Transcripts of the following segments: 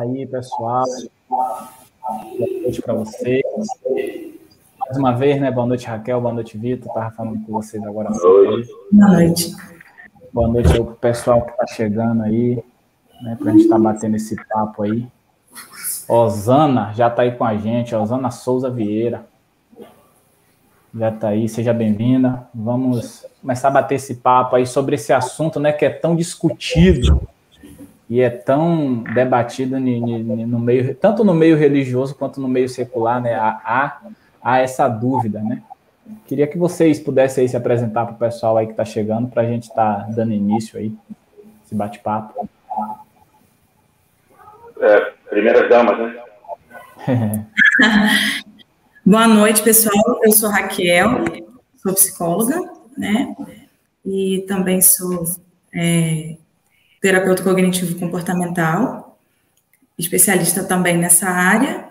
Aí, pessoal. Boa noite para vocês. Mais uma vez, né? Boa noite, Raquel. Boa noite, Vitor. Estava falando com vocês agora. Boa noite. Boa noite. Boa noite para o pessoal que está chegando aí, né? Para a gente estar tá batendo esse papo aí. Osana já está aí com a gente, Osana Souza Vieira. Já está aí, seja bem-vinda. Vamos começar a bater esse papo aí sobre esse assunto, né, que é tão discutido e é tão debatido no meio, tanto no meio religioso quanto no meio secular, né? Há, há essa dúvida, né? Queria que vocês pudessem aí se apresentar para o pessoal aí que está chegando, para a gente estar tá dando início aí, esse bate-papo. É, primeiras damas, né? Boa noite, pessoal. Eu sou Raquel, sou psicóloga, né? E também sou é, terapeuta cognitivo comportamental, especialista também nessa área.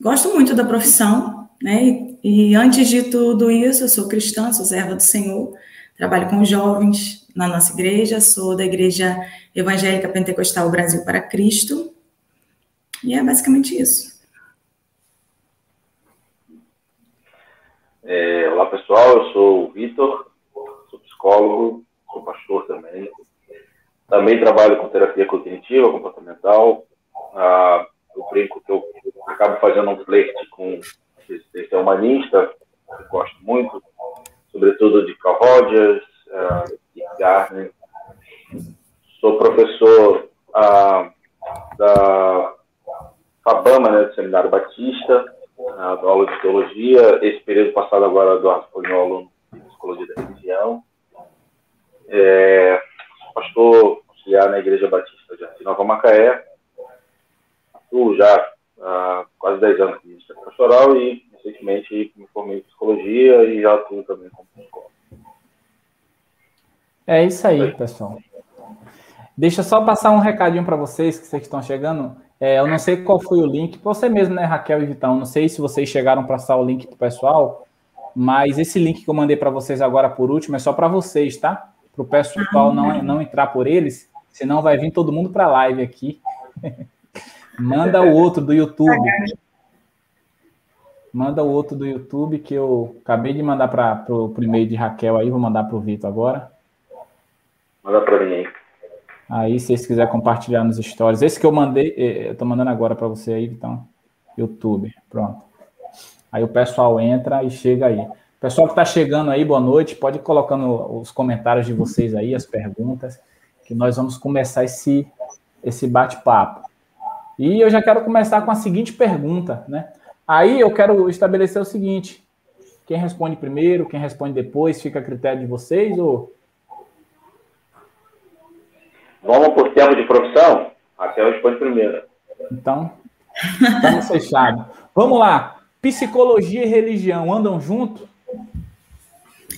Gosto muito da profissão, né? E, e antes de tudo isso, eu sou cristã, sou serva do Senhor, trabalho com jovens na nossa igreja, sou da Igreja Evangélica Pentecostal Brasil para Cristo. E é basicamente isso. É, olá pessoal, eu sou o Vitor, sou psicólogo, sou pastor também. Também trabalho com terapia cognitiva, comportamental. Ah, eu brinco que eu acabo fazendo um flerte com esse humanista, que eu gosto muito, sobretudo de Carl Rogers, ah, de. Sou professor ah, da FABAMA, né, do Seminário Batista, na aula de teologia. Esse período passado agora do aluno de psicologia da religião. É, pastor auxiliar na Igreja Batista de Nova Macaé. Atuo já há quase 10 anos como ministério pastoral e recentemente me formei em psicologia e já atuo também como psicólogo. É isso aí, pessoal. Deixa eu só passar um recadinho para vocês que vocês estão chegando. É, eu não sei qual foi o link, você mesmo, né, Raquel e Vitão? Não sei se vocês chegaram para passar o link para o pessoal, mas esse link que eu mandei para vocês agora por último é só para vocês, tá? Para o pessoal não, não entrar por eles, senão vai vir todo mundo para a live aqui. Manda o outro do YouTube. Manda o outro do YouTube que eu acabei de mandar para o e-mail de Raquel aí, vou mandar para o Vitor agora. Manda para mim aí. Aí, se vocês quiserem compartilhar nos stories. Esse que eu mandei, eh, eu tô mandando agora para você aí, então, YouTube. Pronto. Aí o pessoal entra e chega aí. Pessoal que está chegando aí, boa noite. Pode ir colocando os comentários de vocês aí, as perguntas, que nós vamos começar esse, esse bate-papo. E eu já quero começar com a seguinte pergunta, né? Aí eu quero estabelecer o seguinte: quem responde primeiro, quem responde depois, fica a critério de vocês ou Vamos por tempo de profissão? Raquel responde primeiro. Então, estamos fechados. Vamos lá. Psicologia e religião andam junto?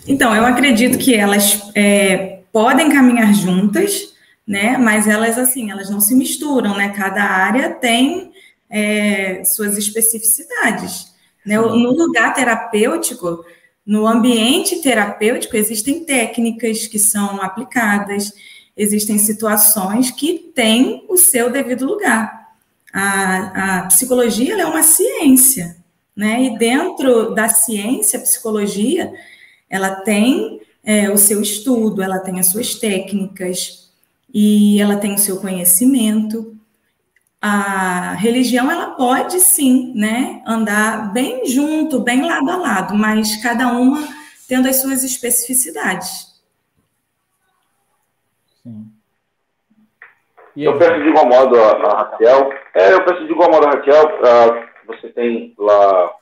Então, eu acredito que elas é, podem caminhar juntas, né? Mas elas, assim, elas não se misturam, né? Cada área tem é, suas especificidades. Né? No lugar terapêutico, no ambiente terapêutico, existem técnicas que são aplicadas, existem situações que têm o seu devido lugar. A, a psicologia é uma ciência, né? E dentro da ciência, a psicologia, ela tem é, o seu estudo, ela tem as suas técnicas e ela tem o seu conhecimento. A religião, ela pode sim, né, andar bem junto, bem lado a lado, mas cada uma tendo as suas especificidades. Sim. eu penso de igual modo a, a Raquel. É, eu penso de igual modo a Raquel. Uh, você tem lá,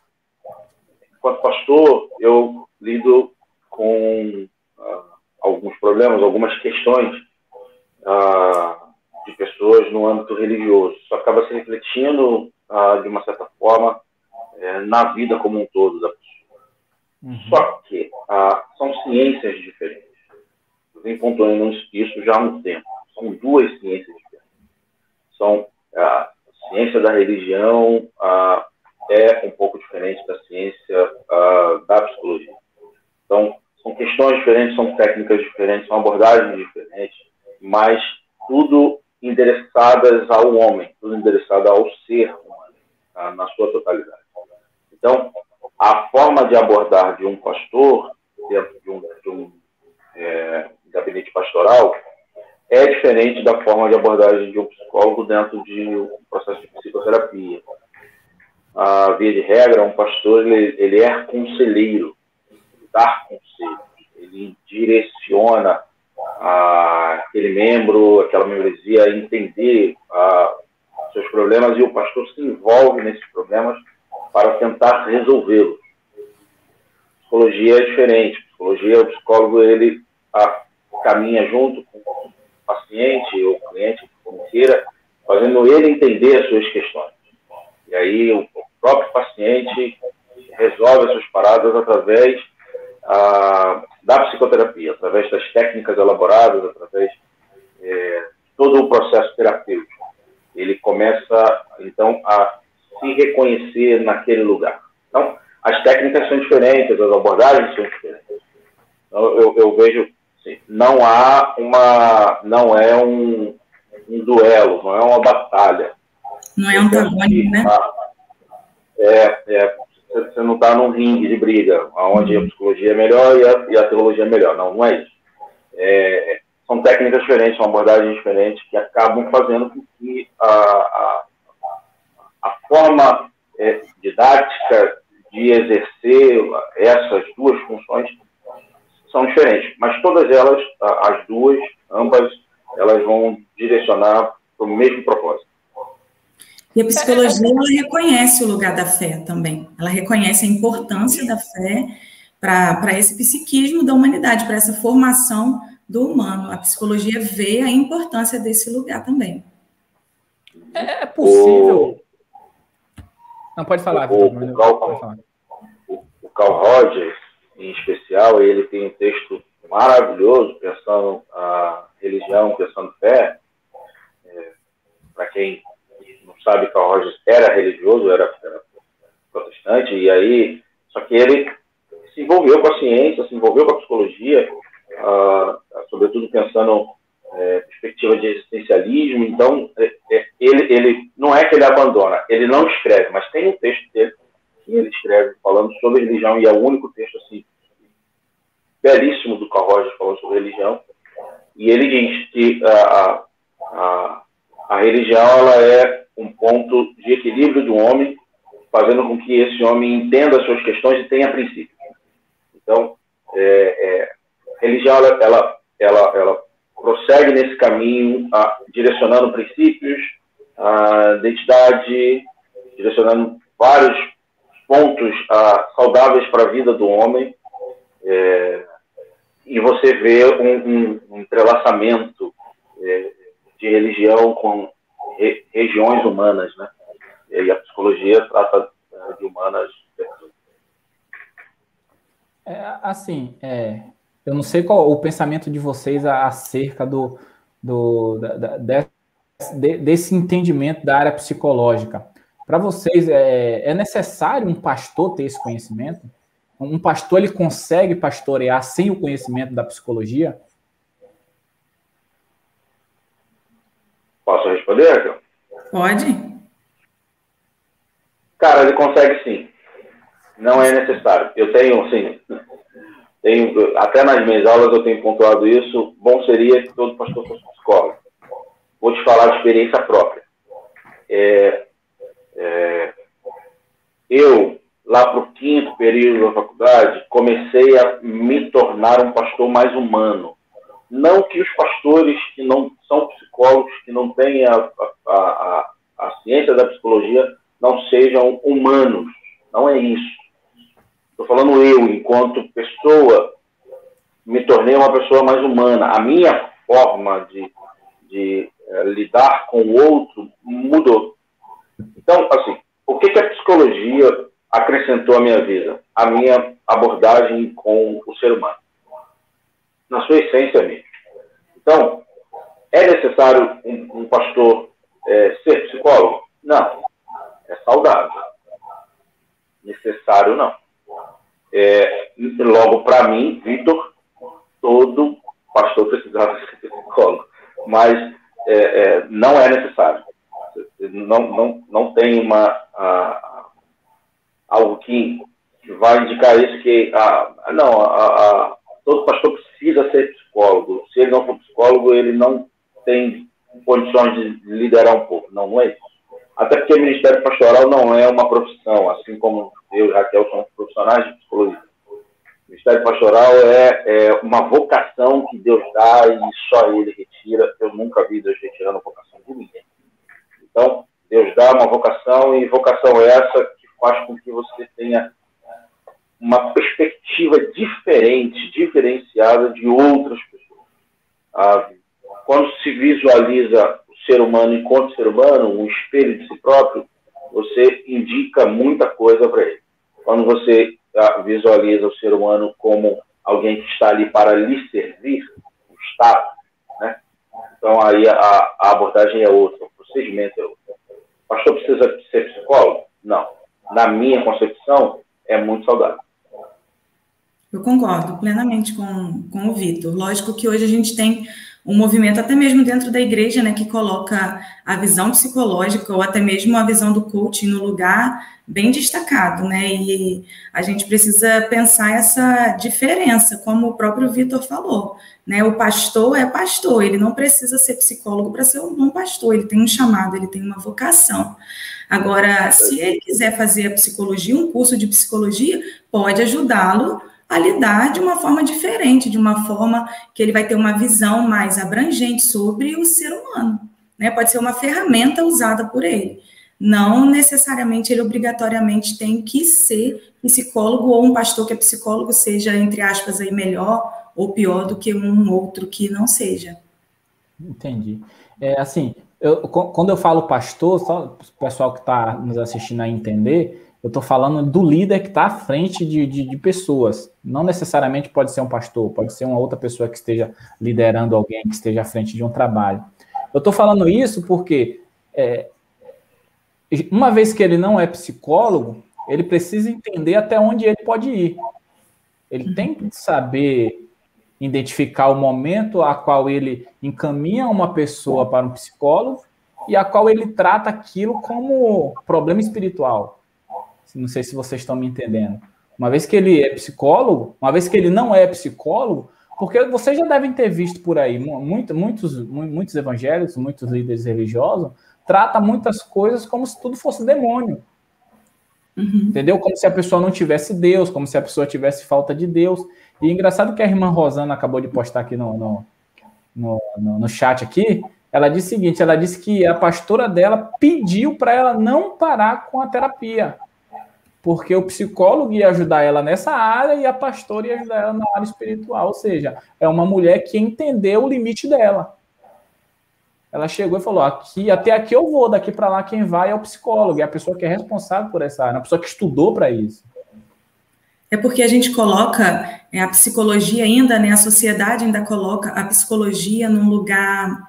enquanto pastor, eu lido com uh, alguns problemas, algumas questões uh, de pessoas no âmbito religioso. Isso acaba se refletindo, de uma certa forma, eh, na vida como um todo da pessoa. Uhum. Só que são ciências diferentes vem pontuando isso já há um tempo. São duas ciências diferentes. São a ciência da religião é um pouco diferente da ciência da psicologia. Então, são questões diferentes, são técnicas diferentes, são abordagens diferentes, mas tudo endereçadas ao homem, tudo endereçado ao ser humano, tá? na sua totalidade. Então, a forma de abordar de um pastor dentro de um, de um é, gabinete pastoral é diferente da forma de abordagem de um psicólogo dentro de um processo de psicoterapia. A via de regra, um pastor ele, ele é conselheiro, dar conselho, ele direciona aquele membro, aquela membresia a entender a, seus problemas e o pastor se envolve nesses problemas para tentar resolvê-los. Psicologia é diferente. Psicologia, o psicólogo ele caminha junto com o paciente ou cliente, como queira, fazendo ele entender as suas questões. E aí o próprio paciente resolve as suas paradas através a, da psicoterapia, através das técnicas elaboradas, através é, todo o processo terapêutico. Ele começa, então, a se reconhecer naquele lugar. Então, as técnicas são diferentes, as abordagens são diferentes. Então, eu, eu vejo, assim, não há uma, não é um, um duelo, não é uma batalha. Não é um antagônico, né? É, é, você não está num ringue de briga, onde a psicologia é melhor e a, e a teologia é melhor. Não, não é isso. É, são técnicas diferentes, são abordagens diferentes que acabam fazendo com que a, a, a forma é, didática de exercer essas duas funções são diferentes, mas todas elas, as duas, ambas, elas vão direcionar para o mesmo propósito. E a psicologia ela reconhece o lugar da fé também. Ela reconhece a importância da fé para esse psiquismo da humanidade, para essa formação do humano. A psicologia vê a importância desse lugar também. É, é possível. Não, pode falar, o, o, Carl, o, o Carl Rogers, em especial, ele tem um texto maravilhoso, pensando a religião, pensando fé. É, para quem sabe, Carl Rogers era religioso, era, era, protestante, e aí, só que ele se envolveu com a ciência, se envolveu com a psicologia, uh, sobretudo pensando é, perspectiva de existencialismo, então é, é, ele, ele não é que ele abandona, ele não escreve, mas tem um texto dele que ele escreve falando sobre religião, e é o único texto assim, belíssimo do Carl Rogers falando sobre religião, e ele diz que a, a, a religião ela é um ponto de equilíbrio do homem, fazendo com que esse homem entenda as suas questões e tenha princípios. Então, é, é, a religião ela, ela, ela, ela prossegue nesse caminho, a, direcionando princípios, a identidade, direcionando vários pontos a, saudáveis para a vida do homem. É, e você vê um, um, um entrelaçamento é, de religião com re, regiões humanas, né? E a psicologia trata é, de humanas. É, assim, é, eu não sei qual o pensamento de vocês acerca do, do da, da, desse entendimento da área psicológica. Para vocês, é, é necessário um pastor ter esse conhecimento? Um pastor ele consegue pastorear sem o conhecimento da psicologia? Posso responder, Pode. Cara, ele consegue sim. Não é necessário. Eu tenho, assim, tenho, até nas minhas aulas eu tenho pontuado isso. Bom seria que todo pastor fosse psicólogo. Vou te falar de experiência própria. É, é, eu, lá para o quinto período da faculdade, comecei a me tornar um pastor mais humano. Não que os pastores que não são psicólogos, que não têm a, a, a, a ciência da psicologia, não sejam humanos. Não é isso. Estou falando eu, enquanto pessoa, me tornei uma pessoa mais humana. A minha forma de, de é, lidar com o outro mudou. Então, assim, o que, que a psicologia acrescentou à minha vida? A minha abordagem com o ser humano na sua essência mesmo. Então, é necessário um, um pastor é, ser psicólogo? Não. É saudável. Necessário não. É, logo, para mim, Vitor, todo pastor precisava ser psicólogo. Mas é, é, não é necessário. Não, não, não tem uma, a, algo que vai indicar isso que a, não, a, a, todo pastor precisa ser psicólogo. Se ele não for psicólogo, ele não tem condições de liderar um pouco. Não, não é isso. Até porque o ministério pastoral não é uma profissão, assim como eu e Raquel somos profissionais de psicologia. O ministério pastoral é, é, uma vocação que Deus dá e só Ele retira. Eu nunca vi Deus retirando a vocação de ninguém. Então, Deus dá uma vocação e vocação é essa que faz com que você tenha uma perspectiva diferente, diferenciada de outras pessoas. Quando se visualiza ser humano enquanto ser humano, um espelho de si próprio, você indica muita coisa para ele. Quando você ah, visualiza o ser humano como alguém que está ali para lhe servir, o Estado, né? Então aí a, a abordagem é outra, o procedimento é outro. O pastor precisa ser psicólogo? Não. Na minha concepção, é muito saudável. Eu concordo plenamente com, com o Vitor. Lógico que hoje a gente tem um movimento até mesmo dentro da igreja, né, que coloca a visão psicológica ou até mesmo a visão do coaching no lugar bem destacado, né? E a gente precisa pensar essa diferença, como o próprio Vitor falou, né? O pastor é pastor, ele não precisa ser psicólogo para ser um bom pastor, ele tem um chamado, ele tem uma vocação. Agora, se ele quiser fazer a psicologia, um curso de psicologia, pode ajudá-lo a lidar de uma forma diferente, de uma forma que ele vai ter uma visão mais abrangente sobre o ser humano. Né? Pode ser uma ferramenta usada por ele. Não necessariamente ele obrigatoriamente tem que ser psicólogo ou um pastor que é psicólogo seja, entre aspas, aí melhor ou pior do que um outro que não seja. Entendi. É, assim, eu, quando eu falo pastor, só o pessoal que está nos assistindo a entender, eu estou falando do líder que está à frente de, de, de, pessoas. Não necessariamente pode ser um pastor, pode ser uma outra pessoa que esteja liderando alguém, que esteja à frente de um trabalho. Eu estou falando isso porque, é, uma vez que ele não é psicólogo, ele precisa entender até onde ele pode ir. Ele tem que saber identificar o momento a qual ele encaminha uma pessoa para um psicólogo e a qual ele trata aquilo como problema espiritual. Não sei se vocês estão me entendendo. Uma vez que ele é psicólogo, uma vez que ele não é psicólogo, porque vocês já devem ter visto por aí, muito, muitos, muitos evangélicos, muitos líderes religiosos, trata muitas coisas como se tudo fosse demônio. Uhum. Entendeu? Como se a pessoa não tivesse Deus, como se a pessoa tivesse falta de Deus. E é engraçado que a irmã Rosana acabou de postar aqui no, no, no, no, no chat aqui, ela disse o seguinte, ela disse que a pastora dela pediu para ela não parar com a terapia porque o psicólogo ia ajudar ela nessa área e a pastora ia ajudar ela na área espiritual. Ou seja, é uma mulher que entendeu o limite dela. Ela chegou e falou: aqui, até aqui eu vou, daqui para lá quem vai é o psicólogo, é a pessoa que é responsável por essa área, a pessoa que estudou para isso. É porque a gente coloca é, a psicologia ainda, né? A sociedade ainda coloca a psicologia num lugar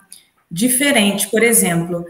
diferente. Por exemplo,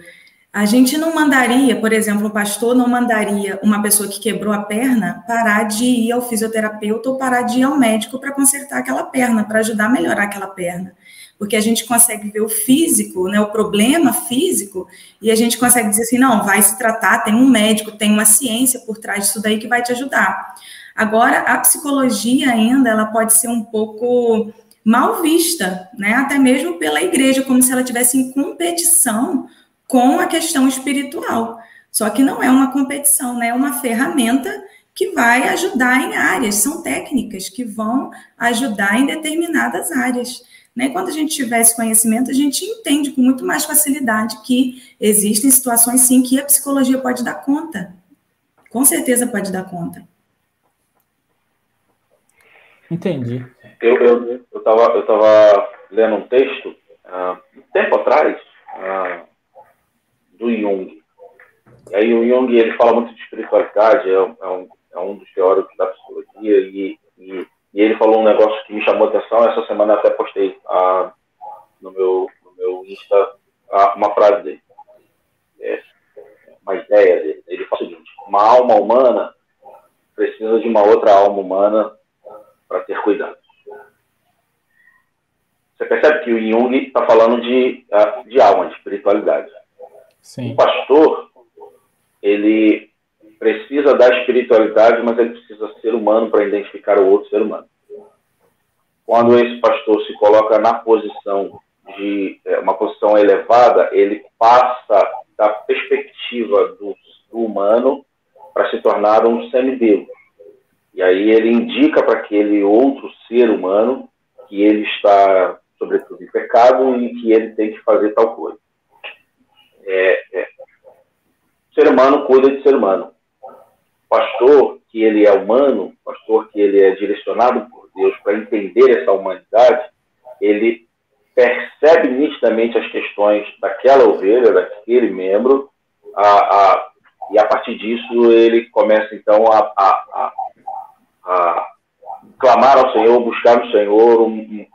a gente não mandaria, por exemplo, o pastor não mandaria uma pessoa que quebrou a perna parar de ir ao fisioterapeuta ou parar de ir ao médico para consertar aquela perna, para ajudar a melhorar aquela perna. Porque a gente consegue ver o físico, né, o problema físico, e a gente consegue dizer assim: não, vai se tratar, tem um médico, tem uma ciência por trás disso daí que vai te ajudar. Agora, a psicologia ainda, ela pode ser um pouco mal vista, né, até mesmo pela igreja, como se ela tivesse em competição com a questão espiritual. Só que não é uma competição, né? É uma ferramenta que vai ajudar em áreas, são técnicas que vão ajudar em determinadas áreas. Né? Quando a gente tiver esse conhecimento, a gente entende com muito mais facilidade que existem situações, sim, que a psicologia pode dar conta. Com certeza pode dar conta. Entendi. Eu estava eu, eu tava lendo um texto, uh, um tempo atrás, uh, do Jung. E aí o Jung ele fala muito de espiritualidade, é, é, um, é um dos teóricos da psicologia, e, e, e, ele falou um negócio que me chamou a atenção, essa semana até postei ah, no, meu, no meu Insta ah, uma frase dele, é, uma ideia dele. Ele fala o seguinte, uma alma humana precisa de uma outra alma humana para ter cuidado. você percebe que o Jung está falando de, ah, de alma, de espiritualidade. Sim. O pastor, ele precisa da espiritualidade, mas ele precisa ser humano para identificar o outro ser humano. Quando esse pastor se coloca na posição de é, uma posição elevada, ele passa da perspectiva do, do humano para se tornar um semideus. E aí ele indica para aquele outro ser humano que ele está, sobretudo, em pecado e que ele tem que fazer tal coisa. É, é. Ser humano cuida de ser humano. Pastor, que ele é humano, pastor que ele é direcionado por Deus para entender essa humanidade, ele percebe nitidamente as questões daquela ovelha, daquele membro, a, a, e a partir disso ele começa então a, a, a clamar ao Senhor, buscar no Senhor um, um,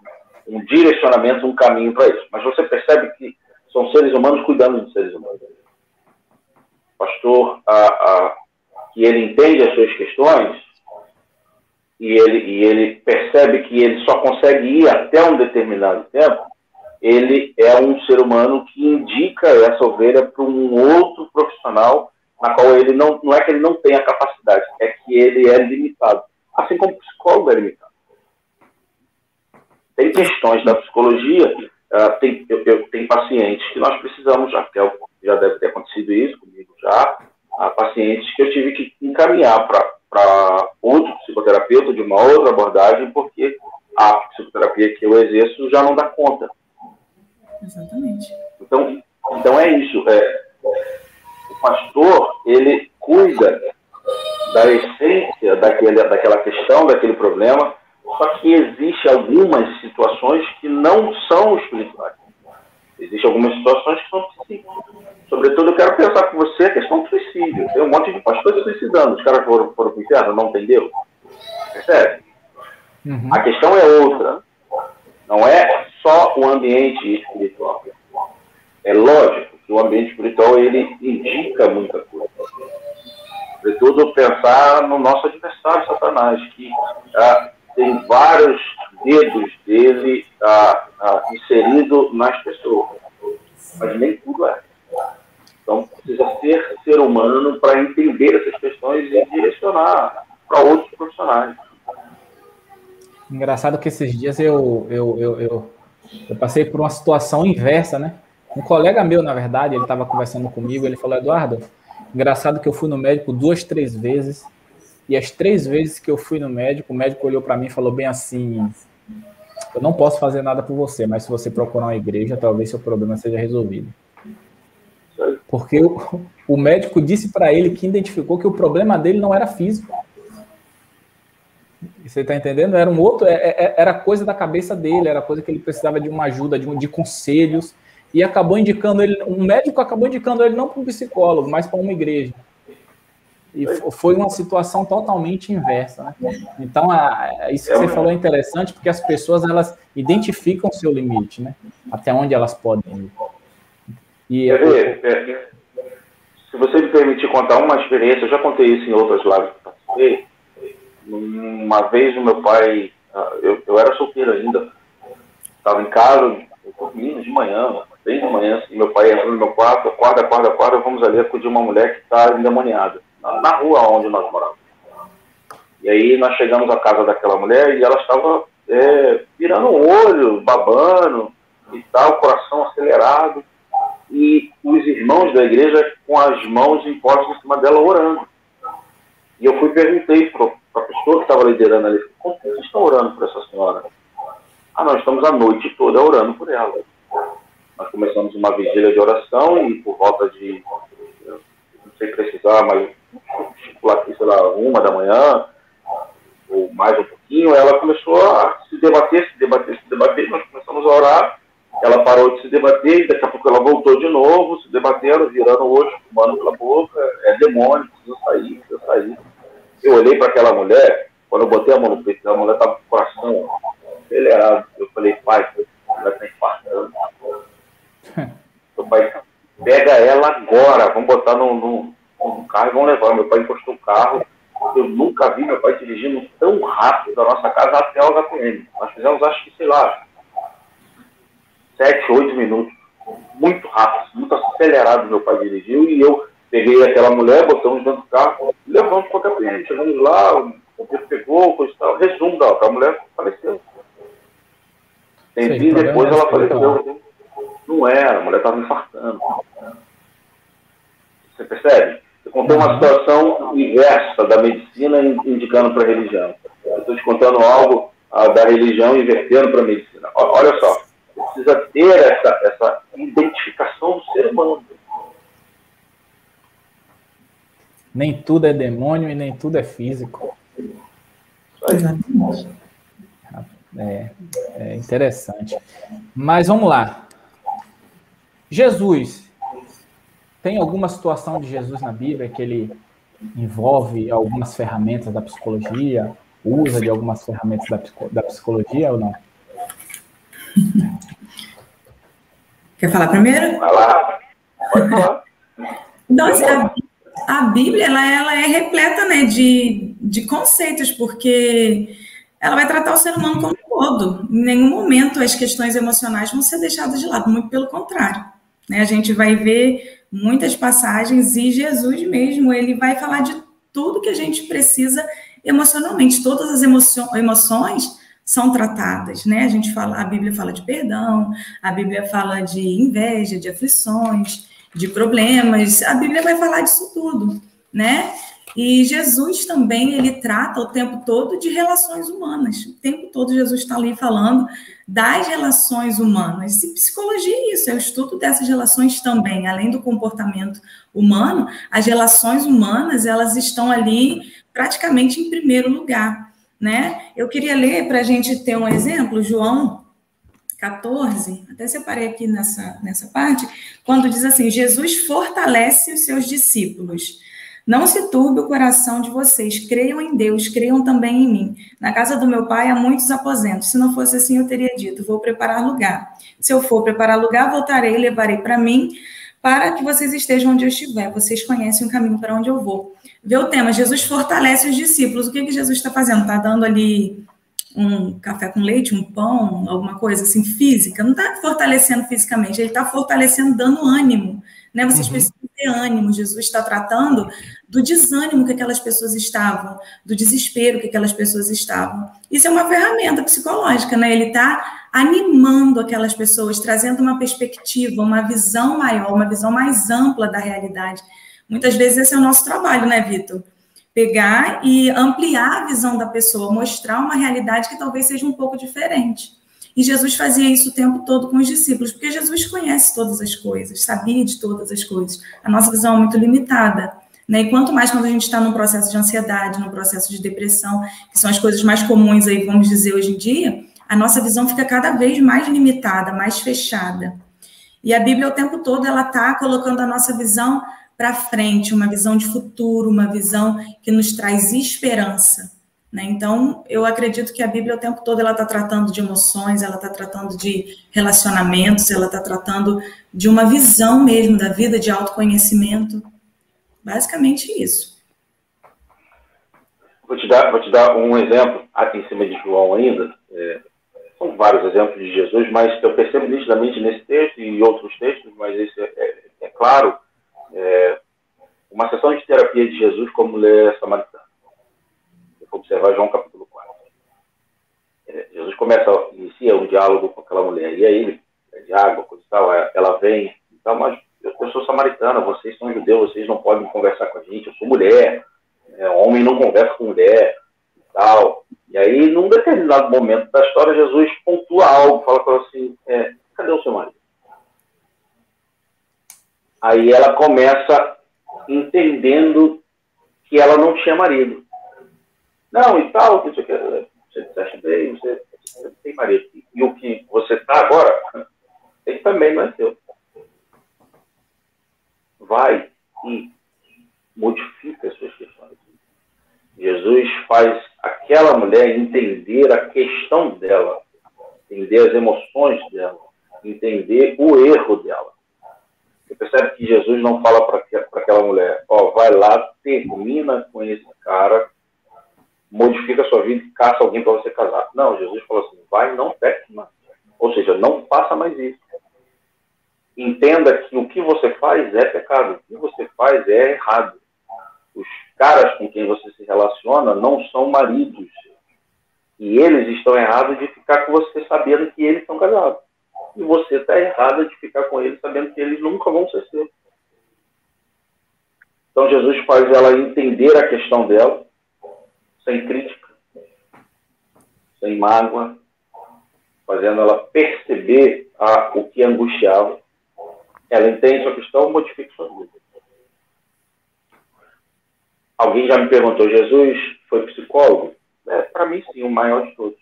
um direcionamento, um caminho para isso. Mas você percebe que são seres humanos cuidando de seres humanos. Pastor, que ele entende as suas questões, e ele, e ele percebe que ele só consegue ir até um determinado tempo, ele é um ser humano que indica essa ovelha para um outro profissional, na qual ele não, não é que ele não tenha capacidade, é que ele é limitado, assim como o psicólogo é limitado. Tem questões da psicologia, uh, tem, eu, eu tenho pacientes que nós precisamos, já, já deve ter acontecido isso comigo já, uh, pacientes que eu tive que encaminhar para outro psicoterapeuta de uma outra abordagem, porque a psicoterapia que eu exerço já não dá conta. Exatamente. Então, então é isso. É, o pastor, ele cuida da essência daquele, daquela questão, daquele problema, só que existe algumas situações que não são espirituais. Existem algumas situações que são psíquicas. Sobretudo, eu quero pensar com você a questão do suicídio. Tem um monte de pastores suicidando. Os caras foram, foram para o inferno, não entendeu? Percebe? Uhum. A questão é outra. Não é só o ambiente espiritual. É lógico que o ambiente espiritual ele indica muita coisa. Sobretudo pensar no nosso adversário, Satanás, que ah, tem vários dedos dele ah, ah, inserido nas pessoas. Mas nem tudo é. Então, precisa ser ser humano para entender essas questões e direcionar para outros profissionais. Engraçado que esses dias eu, eu, eu, eu, eu passei por uma situação inversa, né? Um colega meu, na verdade, ele estava conversando comigo, ele falou, Eduardo, engraçado que eu fui no médico duas, três vezes, e as três vezes que eu fui no médico, o médico olhou para mim e falou bem assim, eu não posso fazer nada por você, mas se você procurar uma igreja, talvez seu problema seja resolvido. Porque o, o médico disse para ele que identificou que o problema dele não era físico. Você está entendendo? Era um outro, é, é, era coisa da cabeça dele, era coisa que ele precisava de uma ajuda, de, de conselhos, e acabou indicando ele, um médico acabou indicando ele não para um psicólogo, mas para uma igreja. E foi uma situação totalmente inversa. Né? Então, a, isso que você falou é interessante, porque as pessoas elas identificam o seu limite, né? até onde elas podem ir. E, ver, é, se você me permitir contar uma experiência, eu já contei isso em outras lives uma vez o meu pai, ah, eu, eu era solteiro ainda, estava em casa, dormindo de manhã, bem de manhã, assim, meu pai entrou no meu quarto, acorda, acorda, acorda, vamos ali acudir uma mulher que está endemoniada, na, rua onde nós morávamos. E aí nós chegamos à casa daquela mulher e ela estava é, virando o olho, babando e tal, coração acelerado. E os irmãos da igreja com as mãos impostas em cima dela orando. E eu fui perguntei para a pessoa que estava liderando ali, como vocês estão orando por essa senhora? Ah, nós estamos a noite toda orando por ela. Nós começamos uma vigília de oração e por volta de, não sei precisar, mas sei lá, uma da manhã, ou mais um pouquinho, ela começou a se debater, se debater, se debater, nós começamos a orar, ela parou de se debater, e daqui a pouco ela voltou de novo, se debatendo, virando o olho, fumando pela boca, é demônio, precisa sair, precisa sair. Eu olhei para aquela mulher, quando eu botei a mão no peito, a mulher estava com o coração acelerado. Eu falei, pai, a mulher está infartando. Meu pai, pega ela agora, vamos botar no, no, carro e vamos levar. Meu pai encostou o carro. Eu nunca vi meu pai dirigindo tão rápido da nossa casa até o HPM. Nós fizemos, acho que, sei lá, sete, oito minutos, muito rápido, muito acelerado meu pai dirigiu e eu peguei aquela mulher, botamos dentro do carro, levamos para o cliente, chegamos lá, o que pegou, coisa e tal, resumo da a mulher faleceu. Tempinho depois ela faleceu. Não era, a mulher estava infartando. Você percebe? Eu contei uma situação inversa da medicina indicando para a religião. Eu estou te contando algo ah, da religião invertendo para a medicina. Olha só, precisa ter essa, essa identificação do ser humano. Nem tudo é demônio e nem tudo é físico. É, é interessante. Mas vamos lá. Jesus. Tem alguma situação de Jesus na Bíblia que ele envolve algumas ferramentas da psicologia, usa de algumas ferramentas da, da psicologia ou não? Quer falar primeiro? Vai lá. Pode falar. Então, a, a, Bíblia ela, ela é repleta né, de, de conceitos, porque ela vai tratar o ser humano como um todo. Em nenhum momento as questões emocionais vão ser deixadas de lado, muito pelo contrário. Né? A gente vai ver muitas passagens e Jesus mesmo, ele vai falar de tudo que a gente precisa emocionalmente. Todas as emoções são tratadas, né? A gente fala, a Bíblia fala de perdão, a Bíblia fala de inveja, de aflições, de problemas. A Bíblia vai falar disso tudo, né? E Jesus também ele trata o tempo todo de relações humanas. O tempo todo Jesus está ali falando das relações humanas. E psicologia é isso, é o estudo dessas relações também, além do comportamento humano, as relações humanas elas estão ali praticamente em primeiro lugar, né? Eu queria ler para a gente ter um exemplo, João 14, até separei aqui nessa, nessa parte, quando diz assim: Jesus fortalece os seus discípulos. Não se turbe o coração de vocês, creiam em Deus, creiam também em mim. Na casa do meu pai há muitos aposentos. Se não fosse assim, eu teria dito: vou preparar lugar. Se eu for preparar lugar, voltarei e levarei para mim, para que vocês estejam onde eu estiver. Vocês conhecem o caminho para onde eu vou. Vê o tema: Jesus fortalece os discípulos. O que, que Jesus está fazendo? Está dando ali um café com leite, um pão, alguma coisa assim física, não está fortalecendo fisicamente, ele está fortalecendo, dando ânimo, né? Vocês uhum. precisam ter ânimo. Jesus está tratando do desânimo que aquelas pessoas estavam, do desespero que aquelas pessoas estavam. Isso é uma ferramenta psicológica, né? Ele está animando aquelas pessoas, trazendo uma perspectiva, uma visão maior, uma visão mais ampla da realidade. Muitas vezes esse é o nosso trabalho, né, Vitor? Pegar e ampliar a visão da pessoa, mostrar uma realidade que talvez seja um pouco diferente. E Jesus fazia isso o tempo todo com os discípulos, porque Jesus conhece todas as coisas, sabia de todas as coisas. A nossa visão é muito limitada. Né? E quanto mais quando a gente está num processo de ansiedade, num processo de depressão, que são as coisas mais comuns aí, vamos dizer, hoje em dia, a nossa visão fica cada vez mais limitada, mais fechada. E a Bíblia o tempo todo ela está colocando a nossa visão para frente, uma visão de futuro, uma visão que nos traz esperança. Né? Então, eu acredito que a Bíblia o tempo todo ela está tratando de emoções, ela está tratando de relacionamentos, ela está tratando de uma visão mesmo da vida, de autoconhecimento. Basicamente isso. Vou te dar, vou te dar um exemplo aqui em cima de João ainda. É, são vários exemplos de Jesus, mas eu percebo nitidamente nesse texto e outros textos, mas esse é, é, é claro, é, uma sessão de terapia de Jesus como mulher samaritana observar João capítulo 4. É, Jesus começa, inicia um diálogo com aquela mulher, e aí ele, é de água, coisa e tal, é, ela vem, então, mas eu, eu, sou samaritana, vocês são judeus, vocês não podem conversar com a gente, eu sou mulher, é, homem não conversa com mulher, e tal. E aí, num determinado momento da história, Jesus pontua algo, fala para ela assim, é, cadê o seu marido? Aí ela começa entendendo que ela não tinha marido. Não, e tal, que você, você acha bem, você, você tem marido. E o que você está agora, ele também não é seu. Vai e modifica as suas questões. Jesus faz aquela mulher entender a questão dela, entender as emoções dela, entender o erro dela. Você percebe que Jesus não fala para aquela mulher, ó, vai lá, termina com esse cara, modifica a sua vida e caça alguém para você casar. Não, Jesus falou assim, vai não peque mais. Ou seja, não faça mais isso. Entenda que o que você faz é pecado, o que você faz é errado. Os caras com quem você se relaciona não são maridos. E eles estão errados de ficar com você sabendo que eles estão casados. E você está errada de ficar com eles sabendo que eles nunca vão ser seus. Então Jesus faz ela entender a questão dela, sem crítica, sem mágoa, fazendo ela perceber a, o que angustiava. Ela entende sua questão, modifica sua vida. Alguém já me perguntou, Jesus foi psicólogo? É, Para mim, sim, o maior de todos.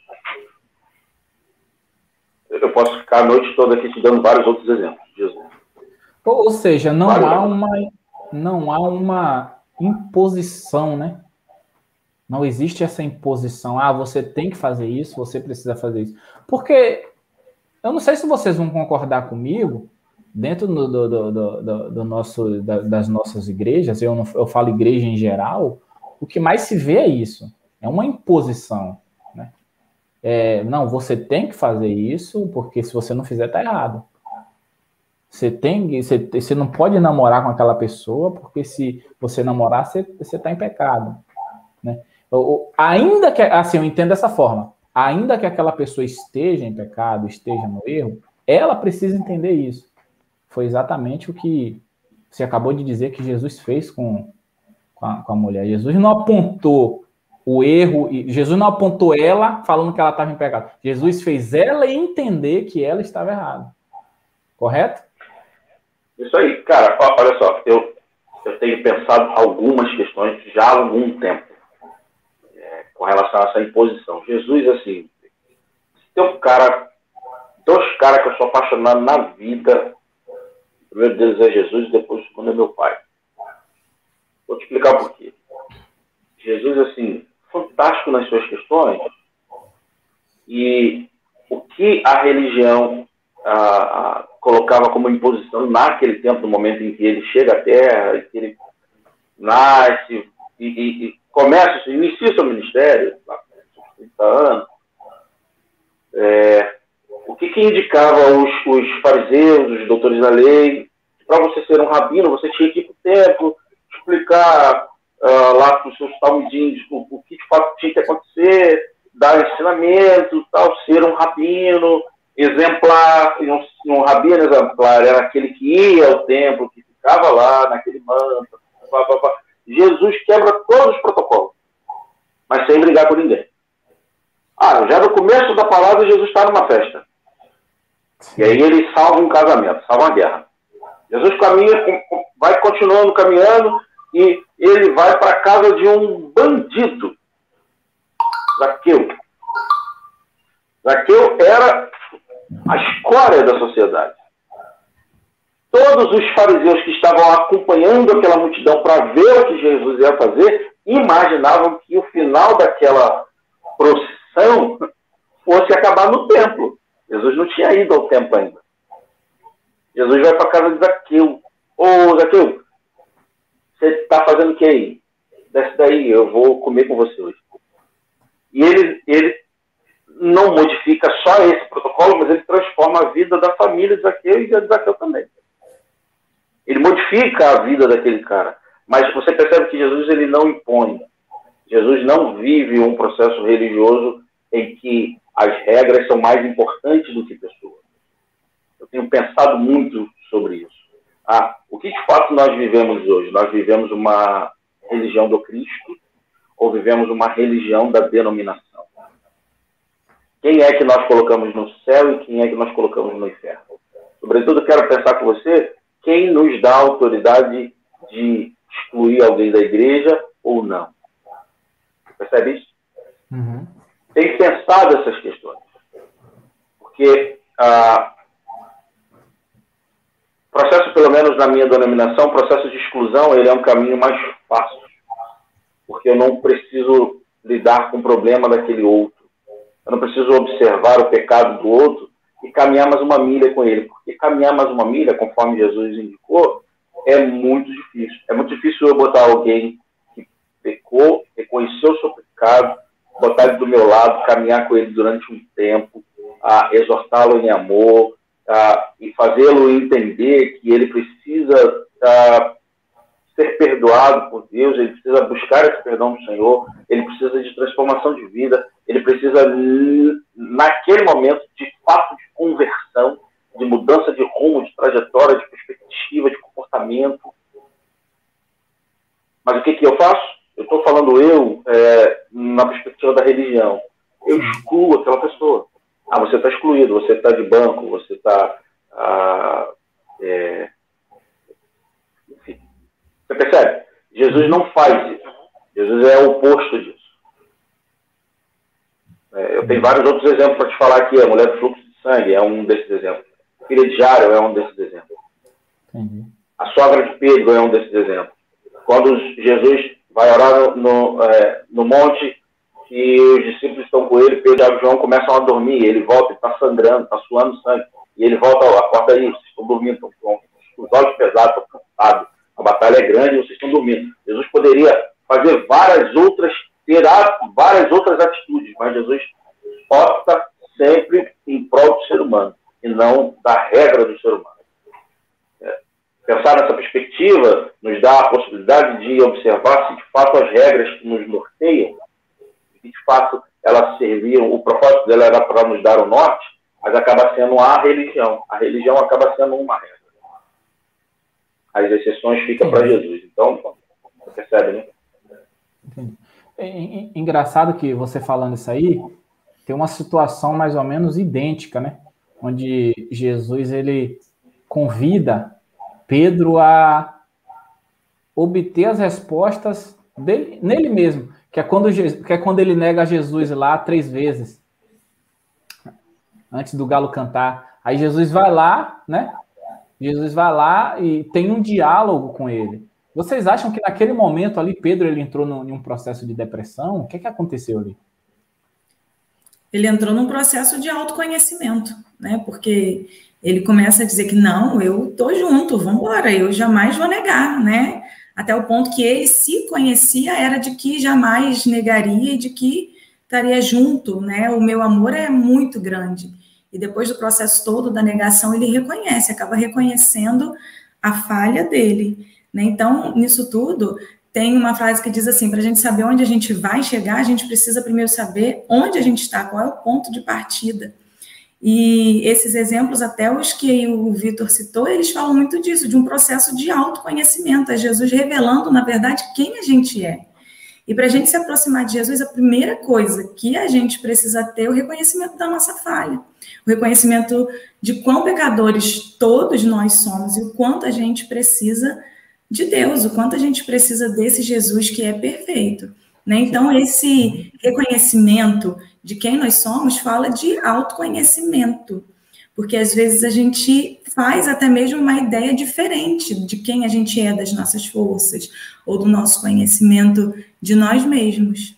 Eu posso ficar a noite toda aqui te dando vários outros exemplos. Jesus. Ou seja, não há uma não há uma imposição, né? Não existe essa imposição. Ah, você tem que fazer isso, você precisa fazer isso. Porque eu não sei se vocês vão concordar comigo, dentro do, do, do, do nosso, das nossas igrejas, eu, não, eu falo igreja em geral, o que mais se vê é isso. É uma imposição. Né? É, não, você tem que fazer isso, porque se você não fizer, tá errado. Você tem, você, você não pode namorar com aquela pessoa, porque se você namorar, você, você tá em pecado. Ainda que, assim, eu entendo dessa forma, ainda que aquela pessoa esteja em pecado, esteja no erro, ela precisa entender isso. Foi exatamente o que você acabou de dizer que Jesus fez com, com, a, com a mulher. Jesus não apontou o erro, Jesus não apontou ela falando que ela estava em pecado. Jesus fez ela entender que ela estava errada. Correto? Isso aí, cara, olha só, eu, eu tenho pensado algumas questões já há algum tempo com relação a essa imposição. Jesus, assim, tem um cara, dois caras que eu sou apaixonado na vida. Primeiro deles é Jesus e depois o segundo é meu pai. Vou te explicar por quê. Jesus, assim, fantástico nas suas questões e o que a religião a, colocava como imposição naquele tempo, no momento em que ele chega à Terra, que ele nasce e, e começa, inicia seu ministério, há 30 anos, é, o que, que indicava os, os, fariseus, os doutores da lei, para você ser um rabino, você tinha que ir para o templo, explicar uh, lá para os seus talmudinhos o, o, que de fato tinha que acontecer, dar ensinamento, tal, ser um rabino, exemplar, um, um rabino exemplar era aquele que ia ao templo, que ficava lá naquele manto. Blá, blá, blá. Jesus quebra todos os protocolos, mas sem brigar com ninguém. Ah, já no começo da palavra, Jesus está numa festa. E aí ele salva um casamento, salva uma guerra. Jesus caminha, vai continuando caminhando e ele vai para a casa de um bandido, Zaqueu. Zaqueu era a escória da sociedade. Todos os fariseus que estavam acompanhando aquela multidão para ver o que Jesus ia fazer, imaginavam que o final daquela procissão fosse acabar no templo. Jesus não tinha ido ao templo ainda. Jesus vai para a casa de Zaqueu. Ô, Zaqueu, você está fazendo o que aí? Desce daí, eu vou comer com você hoje. E ele, ele não modifica só esse protocolo, mas ele transforma a vida da família de Zaqueu e de Zaqueu também. Ele modifica a vida daquele cara. Mas você percebe que Jesus ele não impõe. Jesus não vive um processo religioso em que as regras são mais importantes do que pessoas. Eu tenho pensado muito sobre isso. Ah, o que de fato nós vivemos hoje? Nós vivemos uma religião do Cristo ou vivemos uma religião da denominação? Quem é que nós colocamos no céu e quem é que nós colocamos no inferno? Sobretudo, quero pensar com você quem nos dá a autoridade de excluir alguém da igreja ou não. Percebe isso? Uhum. Tem pensado essas questões. Porque ah, processo, pelo menos na minha denominação, processo de exclusão, ele é um caminho mais fácil. Porque eu não preciso lidar com o problema daquele outro. Eu não preciso observar o pecado do outro e caminhar mais uma milha com ele. Porque caminhar mais uma milha, conforme Jesus indicou, é muito difícil. É muito difícil eu botar alguém que pecou, reconheceu o seu pecado, botar ele do meu lado, caminhar com ele durante um tempo, a exortá-lo em amor a, e fazê-lo entender que ele precisa a, ser perdoado por Deus, ele precisa buscar esse perdão do Senhor, ele precisa de transformação de vida, ele precisa, naquele momento, de fato de conversão, de mudança de rumo, de trajetória, de perspectiva, de comportamento. Mas o que, que eu faço? Eu estou falando eu é, na perspectiva da religião. Eu excluo aquela pessoa. Ah, você está excluído, você está de banco, você está. Ah, é... Você percebe? Jesus não faz isso. Jesus é o oposto disso. É, eu tenho vários outros exemplos para te falar aqui. A mulher do fluxo de sangue é um desses exemplos. A filha de Jairo é um desses exemplos. Entendi. A sogra de Pedro é um desses exemplos. Quando Jesus vai orar no, no, é, no monte e os discípulos estão com ele, Pedro e João começam a dormir, ele volta, está sangrando, está suando sangue, e ele volta, acorda aí, vocês estão dormindo, estão com os olhos pesados, estão cansados, a batalha é grande vocês estão dormindo. Jesus poderia fazer várias outras, ter várias outras atitudes, mas Jesus opta sempre em prol do ser humano, e não da regra do ser humano. É. Pensar nessa perspectiva nos dá a possibilidade de observar se de fato as regras que nos norteiam que de fato elas serviam, o propósito dela era para nos dar o norte, mas acaba sendo a religião. A religião acaba sendo uma regra. As exceções ficam para Jesus. Então, você percebe, né? É, engraçado que você falando isso aí, tem uma situação mais ou menos idêntica, né? Onde Jesus ele convida Pedro a obter as respostas dele, nele mesmo que é quando, que é quando ele nega Jesus lá três vezes, antes do galo cantar. Aí Jesus vai lá, né? Jesus vai lá e tem um diálogo com ele. Vocês acham que naquele momento ali Pedro ele entrou num, um processo de depressão? O que, é que aconteceu ali? Ele entrou num processo de autoconhecimento, né? Porque ele começa a dizer que não, eu tô junto, vamos embora, eu jamais vou negar, né? até o ponto que ele se conhecia era de que jamais negaria e de que estaria junto, né? O meu amor é muito grande. E depois do processo todo da negação, ele reconhece, acaba reconhecendo a falha dele, né? Então, nisso tudo, tem uma frase que diz assim: para a gente saber onde a gente vai chegar, a gente precisa primeiro saber onde a gente está, qual é o ponto de partida. E esses exemplos, até os que o Vitor citou, eles falam muito disso, de um processo de autoconhecimento, é Jesus revelando, na verdade, quem a gente é. E para a gente se aproximar de Jesus, a primeira coisa que a gente precisa ter é o reconhecimento da nossa falha, o reconhecimento de quão pecadores todos nós somos e o quanto a gente precisa de Deus, o quanto a gente precisa desse Jesus que é perfeito. Né? Então, esse reconhecimento de quem nós somos fala de autoconhecimento, porque às vezes a gente faz até mesmo uma ideia diferente de quem a gente é, das nossas forças, ou do nosso conhecimento de nós mesmos.